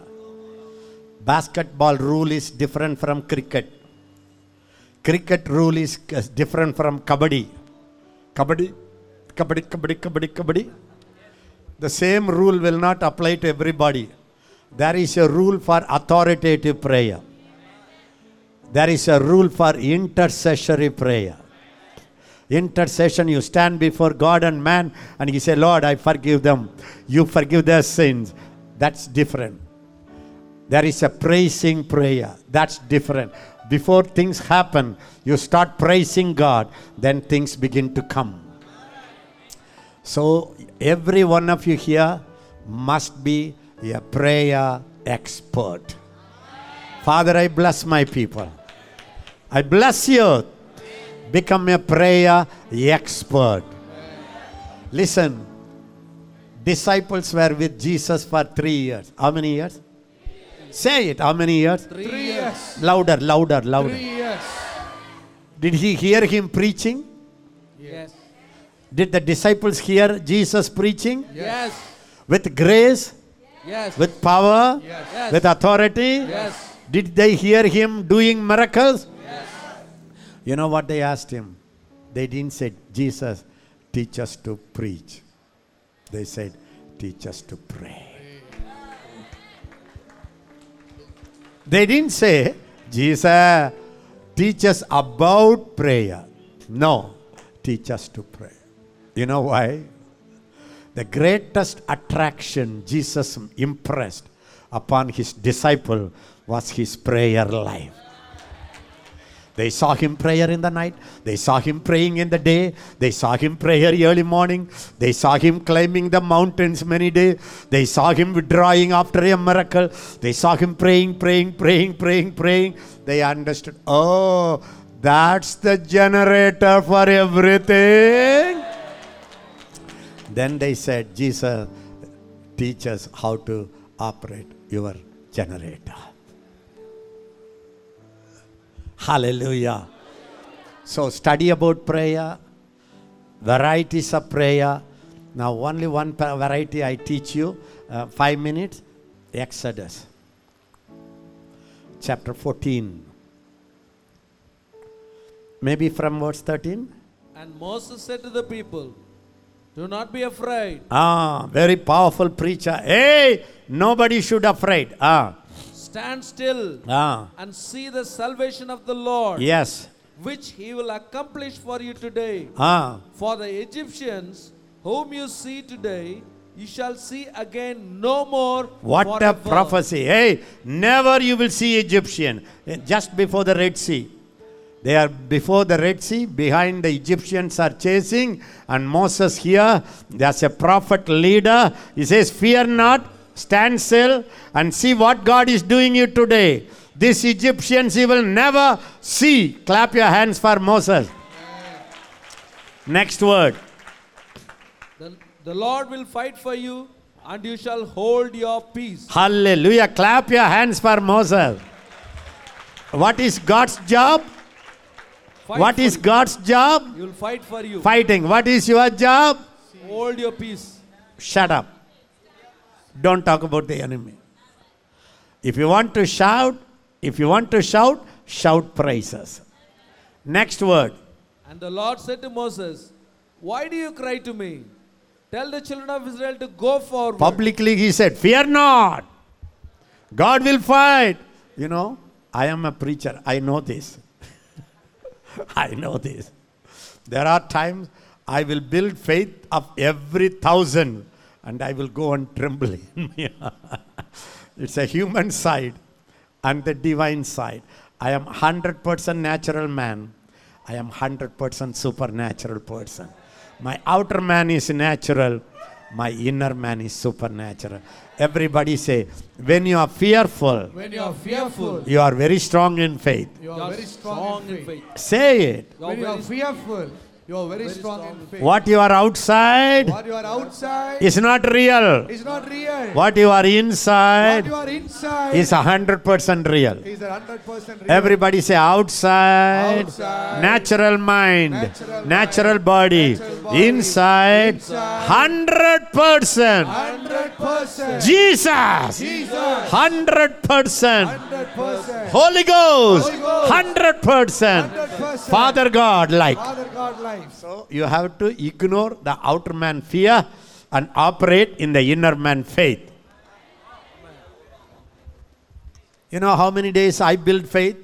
Speaker 1: Basketball rule is different from cricket. Cricket rule is different from kabaddi. Kabaddi, kabaddi, kabaddi, kabaddi, kabaddi. The same rule will not apply to everybody. There is a rule for authoritative prayer. There is a rule for intercessory prayer. Intercession, you stand before God and man and you say, Lord, I forgive them. You forgive their sins. That's different. There is a praising prayer. That's different. Before things happen, you start praising God, then things begin to come. So, every one of you here must be a prayer expert. Father, I bless my people. I bless you. Become a prayer expert. Listen, disciples were with Jesus for three years. How many years? Say it. How many years?
Speaker 2: Three years.
Speaker 1: Louder, louder, louder.
Speaker 3: Three years.
Speaker 1: Did he hear him preaching?
Speaker 2: Yes.
Speaker 1: Did the disciples hear Jesus preaching?
Speaker 2: Yes.
Speaker 1: With grace,
Speaker 2: Yes.
Speaker 1: with power.
Speaker 3: Yes.
Speaker 1: with authority?
Speaker 2: Yes.
Speaker 1: Did they hear him doing miracles? You know what they asked him? They didn't say, Jesus, teach us to preach. They said, teach us to pray. They didn't say, Jesus, teach us about prayer. No, teach us to pray. You know why? The greatest attraction Jesus impressed upon his disciple was his prayer life. They saw him prayer in the night. They saw him praying in the day. They saw him prayer early morning. They saw him climbing the mountains many days. They saw him withdrawing after a miracle. They saw him praying, praying, praying, praying, praying. They understood, oh, that's the generator for everything. Then they said, Jesus, teach us how to operate your generator. Hallelujah. So, study about prayer, varieties of prayer. Now, only one variety I teach you. Uh, five minutes. Exodus, chapter 14. Maybe from verse 13.
Speaker 2: And Moses said to the people, Do not be afraid.
Speaker 1: Ah, very powerful preacher. Hey, nobody should afraid. Ah,
Speaker 2: Stand still
Speaker 1: ah,
Speaker 2: and see the salvation of the Lord,
Speaker 1: yes.
Speaker 2: which he will accomplish for you today.
Speaker 1: Ah,
Speaker 2: For the Egyptians, whom you see today, you shall see again no more.
Speaker 1: What a prophecy. Hey, never you will see Egyptian. Eh, Just before the Red Sea. They are before the Red Sea, behind the Egyptians are chasing, and Moses here, there's a prophet leader, he says, Fear not, stand still, and see what God is doing you today. These Egyptians you will never see. Clap your hands for Moses. Next word.
Speaker 2: The, the Lord will fight for you, and you shall hold your peace.
Speaker 1: Hallelujah. Clap your hands for Moses. What is God's job?
Speaker 2: Fight
Speaker 1: What is
Speaker 2: you.
Speaker 1: God's job?
Speaker 2: He will fight for you.
Speaker 1: Fighting. What is your job?
Speaker 2: Hold your peace.
Speaker 1: Shut up. Don't talk about the enemy. If you want to shout, if you want to shout, shout praises. Next word.
Speaker 2: And the Lord said to Moses, Why do you cry to me? Tell the children of Israel to go forward.
Speaker 1: Publicly he said, Fear not. God will fight. You know, I am a preacher. I know this. I know this. There are times I will build faith of every thousand and I will go on trembling. it's a human side and the divine side. I am 100% natural man. I am 100% supernatural person. My outer man is natural. My inner man is supernatural. Everybody say, when you are fearful,
Speaker 3: When you are fearful,
Speaker 1: you are very strong in faith.
Speaker 3: you
Speaker 2: You
Speaker 3: are
Speaker 2: are
Speaker 3: very strong, in faith.
Speaker 2: faith.
Speaker 1: Say it.
Speaker 2: You are
Speaker 3: When you are
Speaker 2: very-
Speaker 3: fearful, you are very,
Speaker 2: Very
Speaker 3: strong,
Speaker 2: strong
Speaker 3: in faith.
Speaker 1: What you are outside
Speaker 3: What you are outside
Speaker 1: is not real.
Speaker 3: is not real.
Speaker 1: What you are
Speaker 3: What
Speaker 1: inside
Speaker 3: you are inside
Speaker 1: is 100% real.
Speaker 3: is a hundred percent real.
Speaker 1: Everybody say outside,
Speaker 3: Outside.
Speaker 1: natural mind,
Speaker 3: Natural
Speaker 1: natural,
Speaker 3: mind,
Speaker 1: body,
Speaker 3: natural body,
Speaker 1: inside,
Speaker 3: inside,
Speaker 1: 100%. Jesus,
Speaker 3: Jesus,
Speaker 1: 100%. Holy Ghost, 100%. Father God, like.
Speaker 3: Father God life.
Speaker 1: So you have to ignore the outer man fear and operate in the inner man faith. You know how many days I build faith?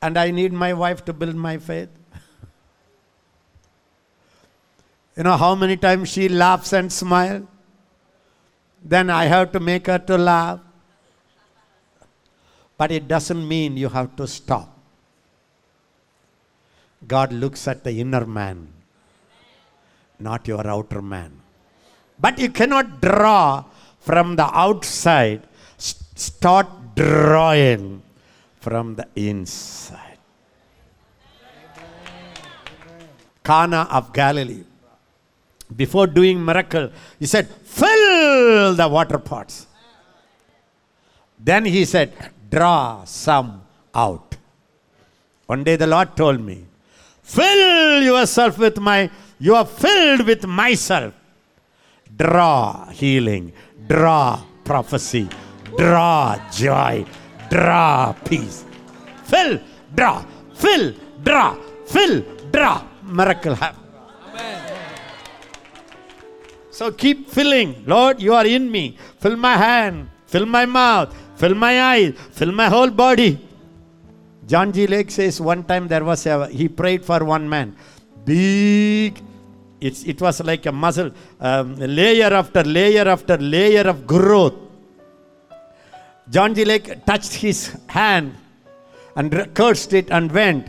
Speaker 1: And I need my wife to build my faith. You know how many times she laughs and smiles? Then I have to make her to laugh. But it doesn't mean you have to stop. God looks at the inner man, not your outer man. But you cannot draw from the outside, start drawing from the inside. Cana of Galilee. Before doing miracle, he said, fill the water pots. Then he said, draw some out. One day the Lord told me, fill yourself with my, you are filled with myself. Draw healing, draw prophecy, draw joy, draw peace. Fill, draw, fill, draw, fill, draw. Miracle happen. So keep filling. Lord, you are in me. Fill my hand, fill my mouth, fill my eyes, fill my whole body. John G. Lake says one time there was a, he prayed for one man. Big, it's, it was like a muscle, um, layer after layer after layer of growth. John G. Lake touched his hand and cursed it and went.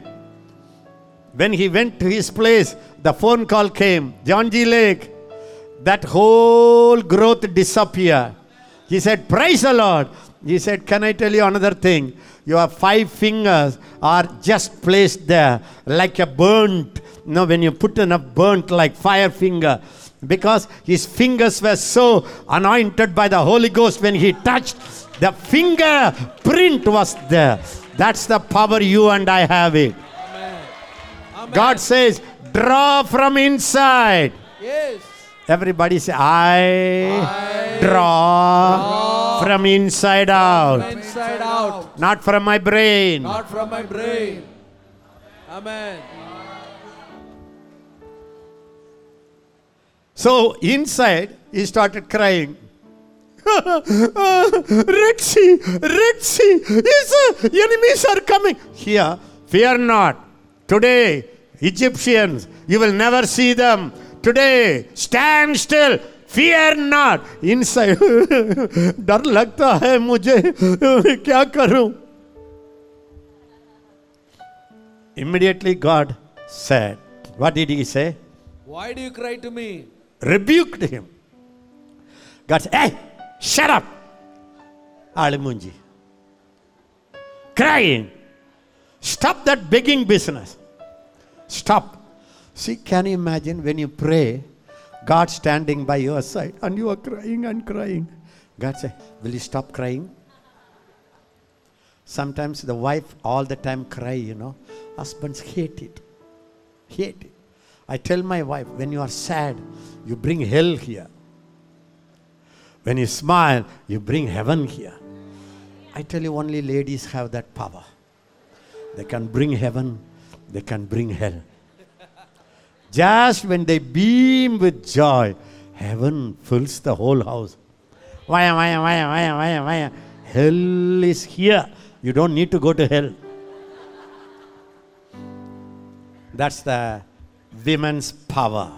Speaker 1: When he went to his place, the phone call came John G. Lake, that whole growth disappeared. He said, Praise the Lord. He said, Can I tell you another thing? Your five fingers are just placed there like a burnt. You know, when you put in a burnt like fire finger. Because his fingers were so anointed by the Holy Ghost when he touched, the finger print was there. That's the power you and I have it.
Speaker 2: Amen.
Speaker 1: God says, draw from inside.
Speaker 2: Yes.
Speaker 1: Everybody say, I, draw, from inside out,
Speaker 2: From inside out.
Speaker 1: not from my brain.
Speaker 2: Not from my brain. Amen.
Speaker 1: So inside, he started crying. Red Sea, Red Sea, his enemies are coming. Here, fear not. Today, Egyptians, you will never see them. Today, stand still. Fear not. Inside, डर लगता है मुझे क्या करूँ? Immediately, God said, What did He say?
Speaker 2: Why do you cry to me?
Speaker 1: rebuked him. God said, Hey, shut up. Alimunji. Crying. Stop that begging business. Stop. See, can you imagine when you pray, God standing by your side and you are crying and crying? God said, Will you stop crying? Sometimes the wife all the time cry, you know. Husbands hate it. Hate it. I tell my wife, when you are sad, you bring hell here. When you smile, you bring heaven here. I tell you, only ladies have that power. They can bring heaven, they can bring hell. Just when they beam with joy, heaven fills the whole house. Why, why, why, why, why, why? Hell is here. You don't need to go to hell. That's the women's power.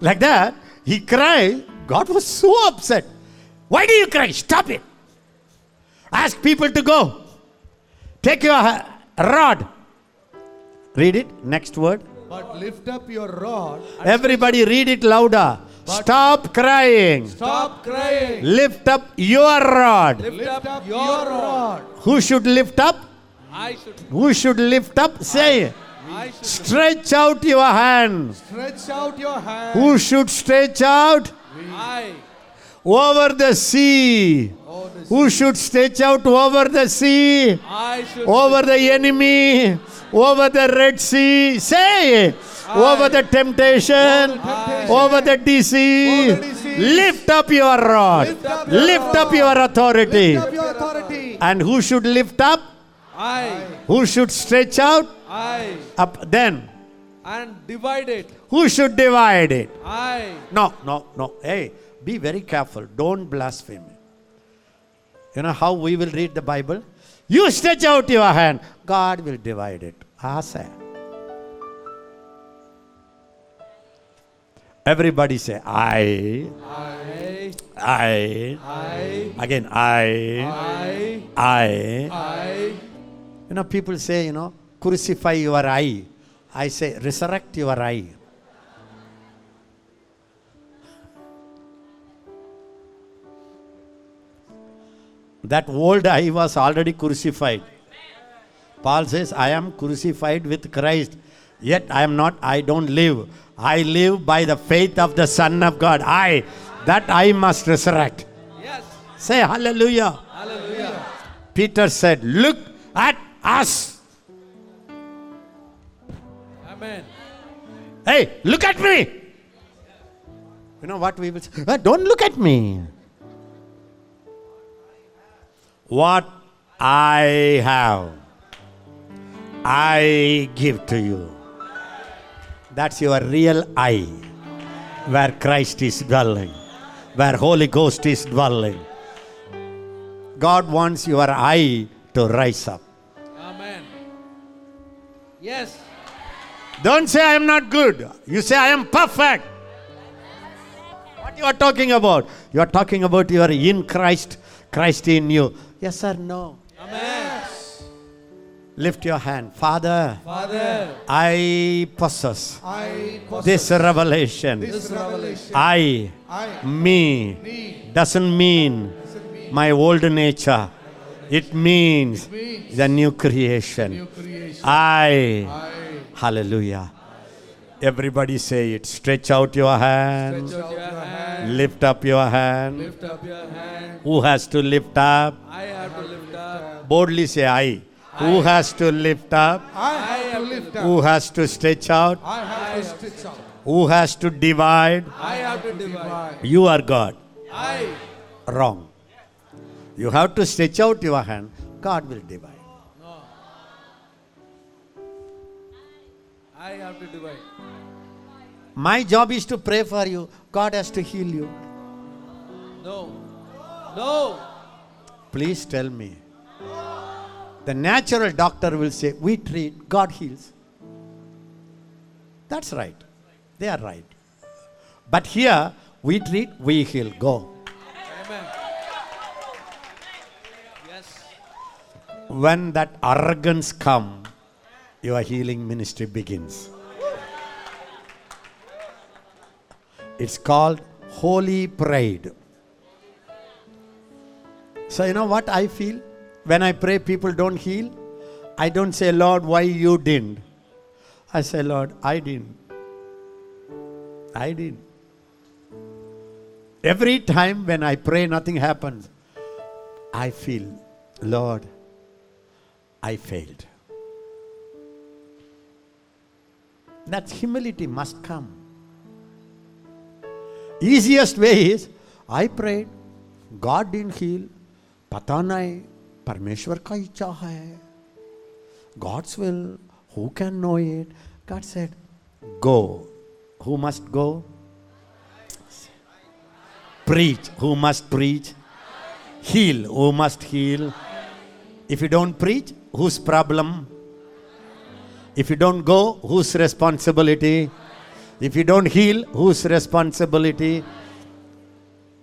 Speaker 1: Like that, he cried. God was so upset. Why do you cry? Stop it. Ask people to go. Take your rod. Read it. Next word.
Speaker 3: But lift up your rod.
Speaker 1: Everybody read it louder. Stop crying.
Speaker 2: Stop crying.
Speaker 1: Lift up your rod.
Speaker 2: Lift,
Speaker 3: Lift
Speaker 2: up, your rod.
Speaker 1: Who should lift up?
Speaker 2: I should.
Speaker 1: Who should lift up? Say.
Speaker 2: I should.
Speaker 1: Stretch out your hand.
Speaker 3: Stretch out your hand.
Speaker 1: Who should stretch out?
Speaker 2: I.
Speaker 1: Over the sea.
Speaker 3: Oh, the
Speaker 1: Who should stretch out over the sea? Over the enemy? Over the Red Sea? Say. Over the temptation? Over the disease?
Speaker 3: Over the disease.
Speaker 1: Lift up your rod.
Speaker 3: Lift up your
Speaker 1: Lift up your authority.
Speaker 3: Lift up your authority.
Speaker 1: And who should lift up?
Speaker 2: I.
Speaker 1: Who should stretch out?
Speaker 2: I.
Speaker 1: Up then.
Speaker 2: And divide it.
Speaker 1: Who should divide it?
Speaker 2: I.
Speaker 1: No, no, no. Hey, be very careful. Don't blaspheme. You know how we will read the Bible? You stretch out your hand, God will divide it. Say. Everybody say, I,
Speaker 2: I.
Speaker 1: I,
Speaker 2: I.
Speaker 1: again, I,
Speaker 2: I.
Speaker 1: I.
Speaker 2: I.
Speaker 1: You know, people say, you know, crucify your eye. I say, resurrect your eye. That old I was already crucified. Paul says, I am crucified with Christ, yet I am not, I don't live. I live by the faith of the Son of God. I, that I must resurrect.
Speaker 2: Yes.
Speaker 1: Say hallelujah.
Speaker 2: Hallelujah.
Speaker 1: Peter said, Look at us.
Speaker 2: Amen.
Speaker 1: Hey, look at me. You know what we will say? "Ah, don't look at me. What I have, I give to you. That's your real I, where Christ is dwelling, where Holy Ghost is dwelling. God wants your I to rise up.
Speaker 2: Amen. Yes.
Speaker 1: Don't say I am not good. You say I am perfect. What you are talking about? You are talking about you are in Christ, Christ in you. Yes or no?
Speaker 2: Amen.
Speaker 1: Lift your hand. Father,
Speaker 2: Father,
Speaker 1: I possess
Speaker 3: I possess
Speaker 1: this revelation.
Speaker 3: this revelation.
Speaker 1: I,
Speaker 3: I
Speaker 1: me,
Speaker 3: need
Speaker 1: doesn't mean my old nature. It means
Speaker 3: means
Speaker 1: the new creation.
Speaker 3: new creation.
Speaker 1: I,
Speaker 3: I
Speaker 1: hallelujah. Everybody say it. Stretch out your hand.
Speaker 2: stretch out your hand.
Speaker 1: Lift up your hand.
Speaker 2: Lift up your hand.
Speaker 1: Who has to lift up?
Speaker 2: I have to lift up.
Speaker 1: Boldly say I. Who has to lift up?
Speaker 3: I have to lift up.
Speaker 1: Who has to stretch out?
Speaker 3: I have to stitch out.
Speaker 1: Who has to divide?
Speaker 2: I have to divide.
Speaker 1: You are God.
Speaker 2: I.
Speaker 1: Wrong. You have to stretch out your hand. God will divide. No.
Speaker 2: I have to divide.
Speaker 1: My job is to pray for you. God has to heal you.
Speaker 2: No. No.
Speaker 1: Please tell me. The natural doctor will say, We treat, God heals. That's right. They are right. But here, we treat, we heal. Go.
Speaker 2: Amen. Yes.
Speaker 1: When that arrogance come, your healing ministry begins. It's called holy pride. So you know what I feel? When I pray people don't heal, I don't say, Lord, why you didn't? I say, Lord, I didn't. I didn't. Every time when I pray, nothing happens. I feel, Lord, I failed. That humility must come. Easiest way is I prayed, God didn't heal. पता नहीं परमेश्वर का इच्छा है God's will, who can know it? God said, Go. Who must go? Preach. Who must preach? Heal. Who must heal? If you don't preach, whose problem? If you don't go, whose responsibility? If you don't heal, whose responsibility?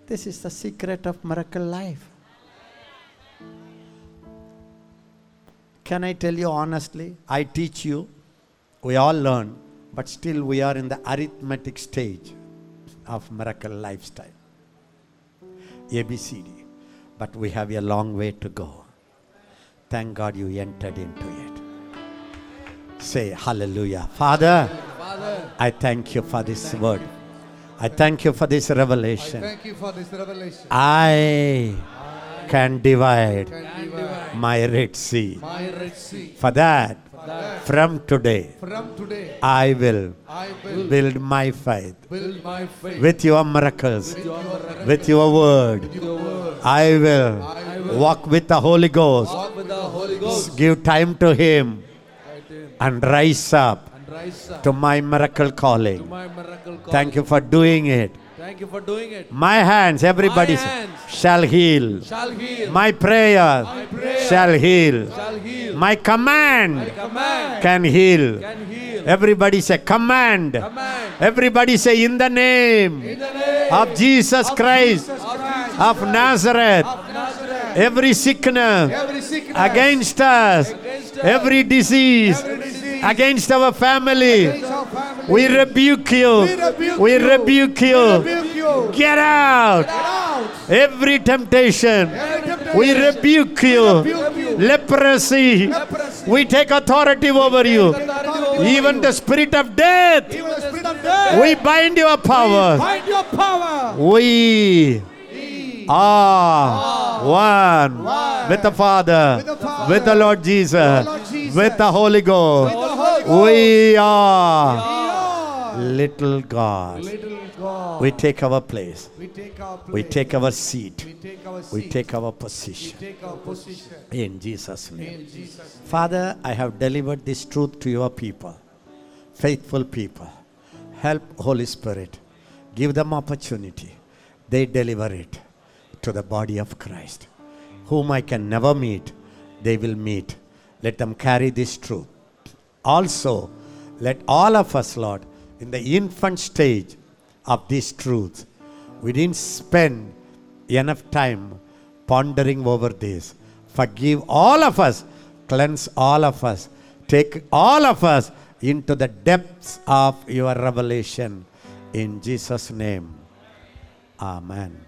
Speaker 1: This is the secret of miracle life. Can I tell you honestly? I teach you, we all learn, but still we are in the arithmetic stage of miracle lifestyle. ABCD. But we have a long way to go. Thank God you entered into it. Say hallelujah. Father,
Speaker 2: Father,
Speaker 1: I thank you for this word. I thank you for this
Speaker 3: I
Speaker 1: revelation.
Speaker 3: thank you for this revelation.
Speaker 1: I can divide
Speaker 3: Can divide
Speaker 1: my Red Sea.
Speaker 3: my Red Sea.
Speaker 1: For that,
Speaker 2: that
Speaker 1: from today,
Speaker 3: From today,
Speaker 1: I will
Speaker 3: I will
Speaker 1: build my faith
Speaker 3: build my faith
Speaker 1: with your miracles,
Speaker 3: with your miracle,
Speaker 1: with your word.
Speaker 3: with your word.
Speaker 1: I will
Speaker 3: I will
Speaker 1: walk with the Holy Ghost,
Speaker 2: walk with the Holy Ghost.
Speaker 1: give time to Him,
Speaker 2: Right in.
Speaker 1: and rise up
Speaker 2: And rise up
Speaker 1: to my miracle
Speaker 2: to
Speaker 1: calling.
Speaker 2: my miracle call.
Speaker 1: Thank you for doing it.
Speaker 2: Thank you for doing it.
Speaker 1: My hands, everybody
Speaker 2: My hands
Speaker 1: shall heal.
Speaker 2: Shall heal.
Speaker 1: My prayer
Speaker 2: My prayer
Speaker 1: shall heal.
Speaker 2: shall heal.
Speaker 1: My command
Speaker 2: command
Speaker 1: can heal.
Speaker 2: can heal.
Speaker 1: Everybody say, command.
Speaker 2: Command
Speaker 1: Everybody say, in the name
Speaker 2: in the name
Speaker 1: of Jesus Christ
Speaker 2: of Jesus
Speaker 1: of Nazareth,
Speaker 2: of Nazareth.
Speaker 1: every sickness
Speaker 3: Every sickness
Speaker 1: against us,
Speaker 2: Against us.
Speaker 1: every disease
Speaker 3: every disease
Speaker 1: against our family,
Speaker 3: against our family,
Speaker 1: we rebuke you.
Speaker 3: We rebuke
Speaker 1: We
Speaker 3: you.
Speaker 1: rebuke you.
Speaker 3: rebuke you.
Speaker 1: Get out.
Speaker 3: Get out.
Speaker 1: Every temptation,
Speaker 3: Every temptation,
Speaker 1: we rebuke you.
Speaker 3: rebuke you.
Speaker 1: Leprosy,
Speaker 3: Leprosy.
Speaker 1: we take authority over you. Even the spirit of death,
Speaker 3: spirit of death,
Speaker 1: we bind your power.
Speaker 3: find your power.
Speaker 1: We Ah, are one with the Father,
Speaker 3: With the Father,
Speaker 1: with the Lord Jesus,
Speaker 3: Lord Jesus,
Speaker 1: with the Holy Ghost.
Speaker 3: the Holy Ghost.
Speaker 1: We are
Speaker 3: are
Speaker 1: little God.
Speaker 3: little God.
Speaker 1: We take our place.
Speaker 3: We take our place.
Speaker 1: We take our seat.
Speaker 3: We take our.
Speaker 1: We take our
Speaker 3: We
Speaker 1: position.
Speaker 3: take our position.
Speaker 1: In Jesus'.
Speaker 3: In Jesus' name.
Speaker 1: Father, I have delivered this truth to your people, faithful people. Help, Holy Spirit. Give them opportunity. They deliver it to the body of Christ, whom I can never meet. They will meet. Let them carry this truth. Also, let all of us, Lord, in the infant stage of this truth, we didn't spend enough time pondering over this. Forgive all of us. Cleanse all of us. Take all of us into the depths of your revelation. In Jesus' name. Amen.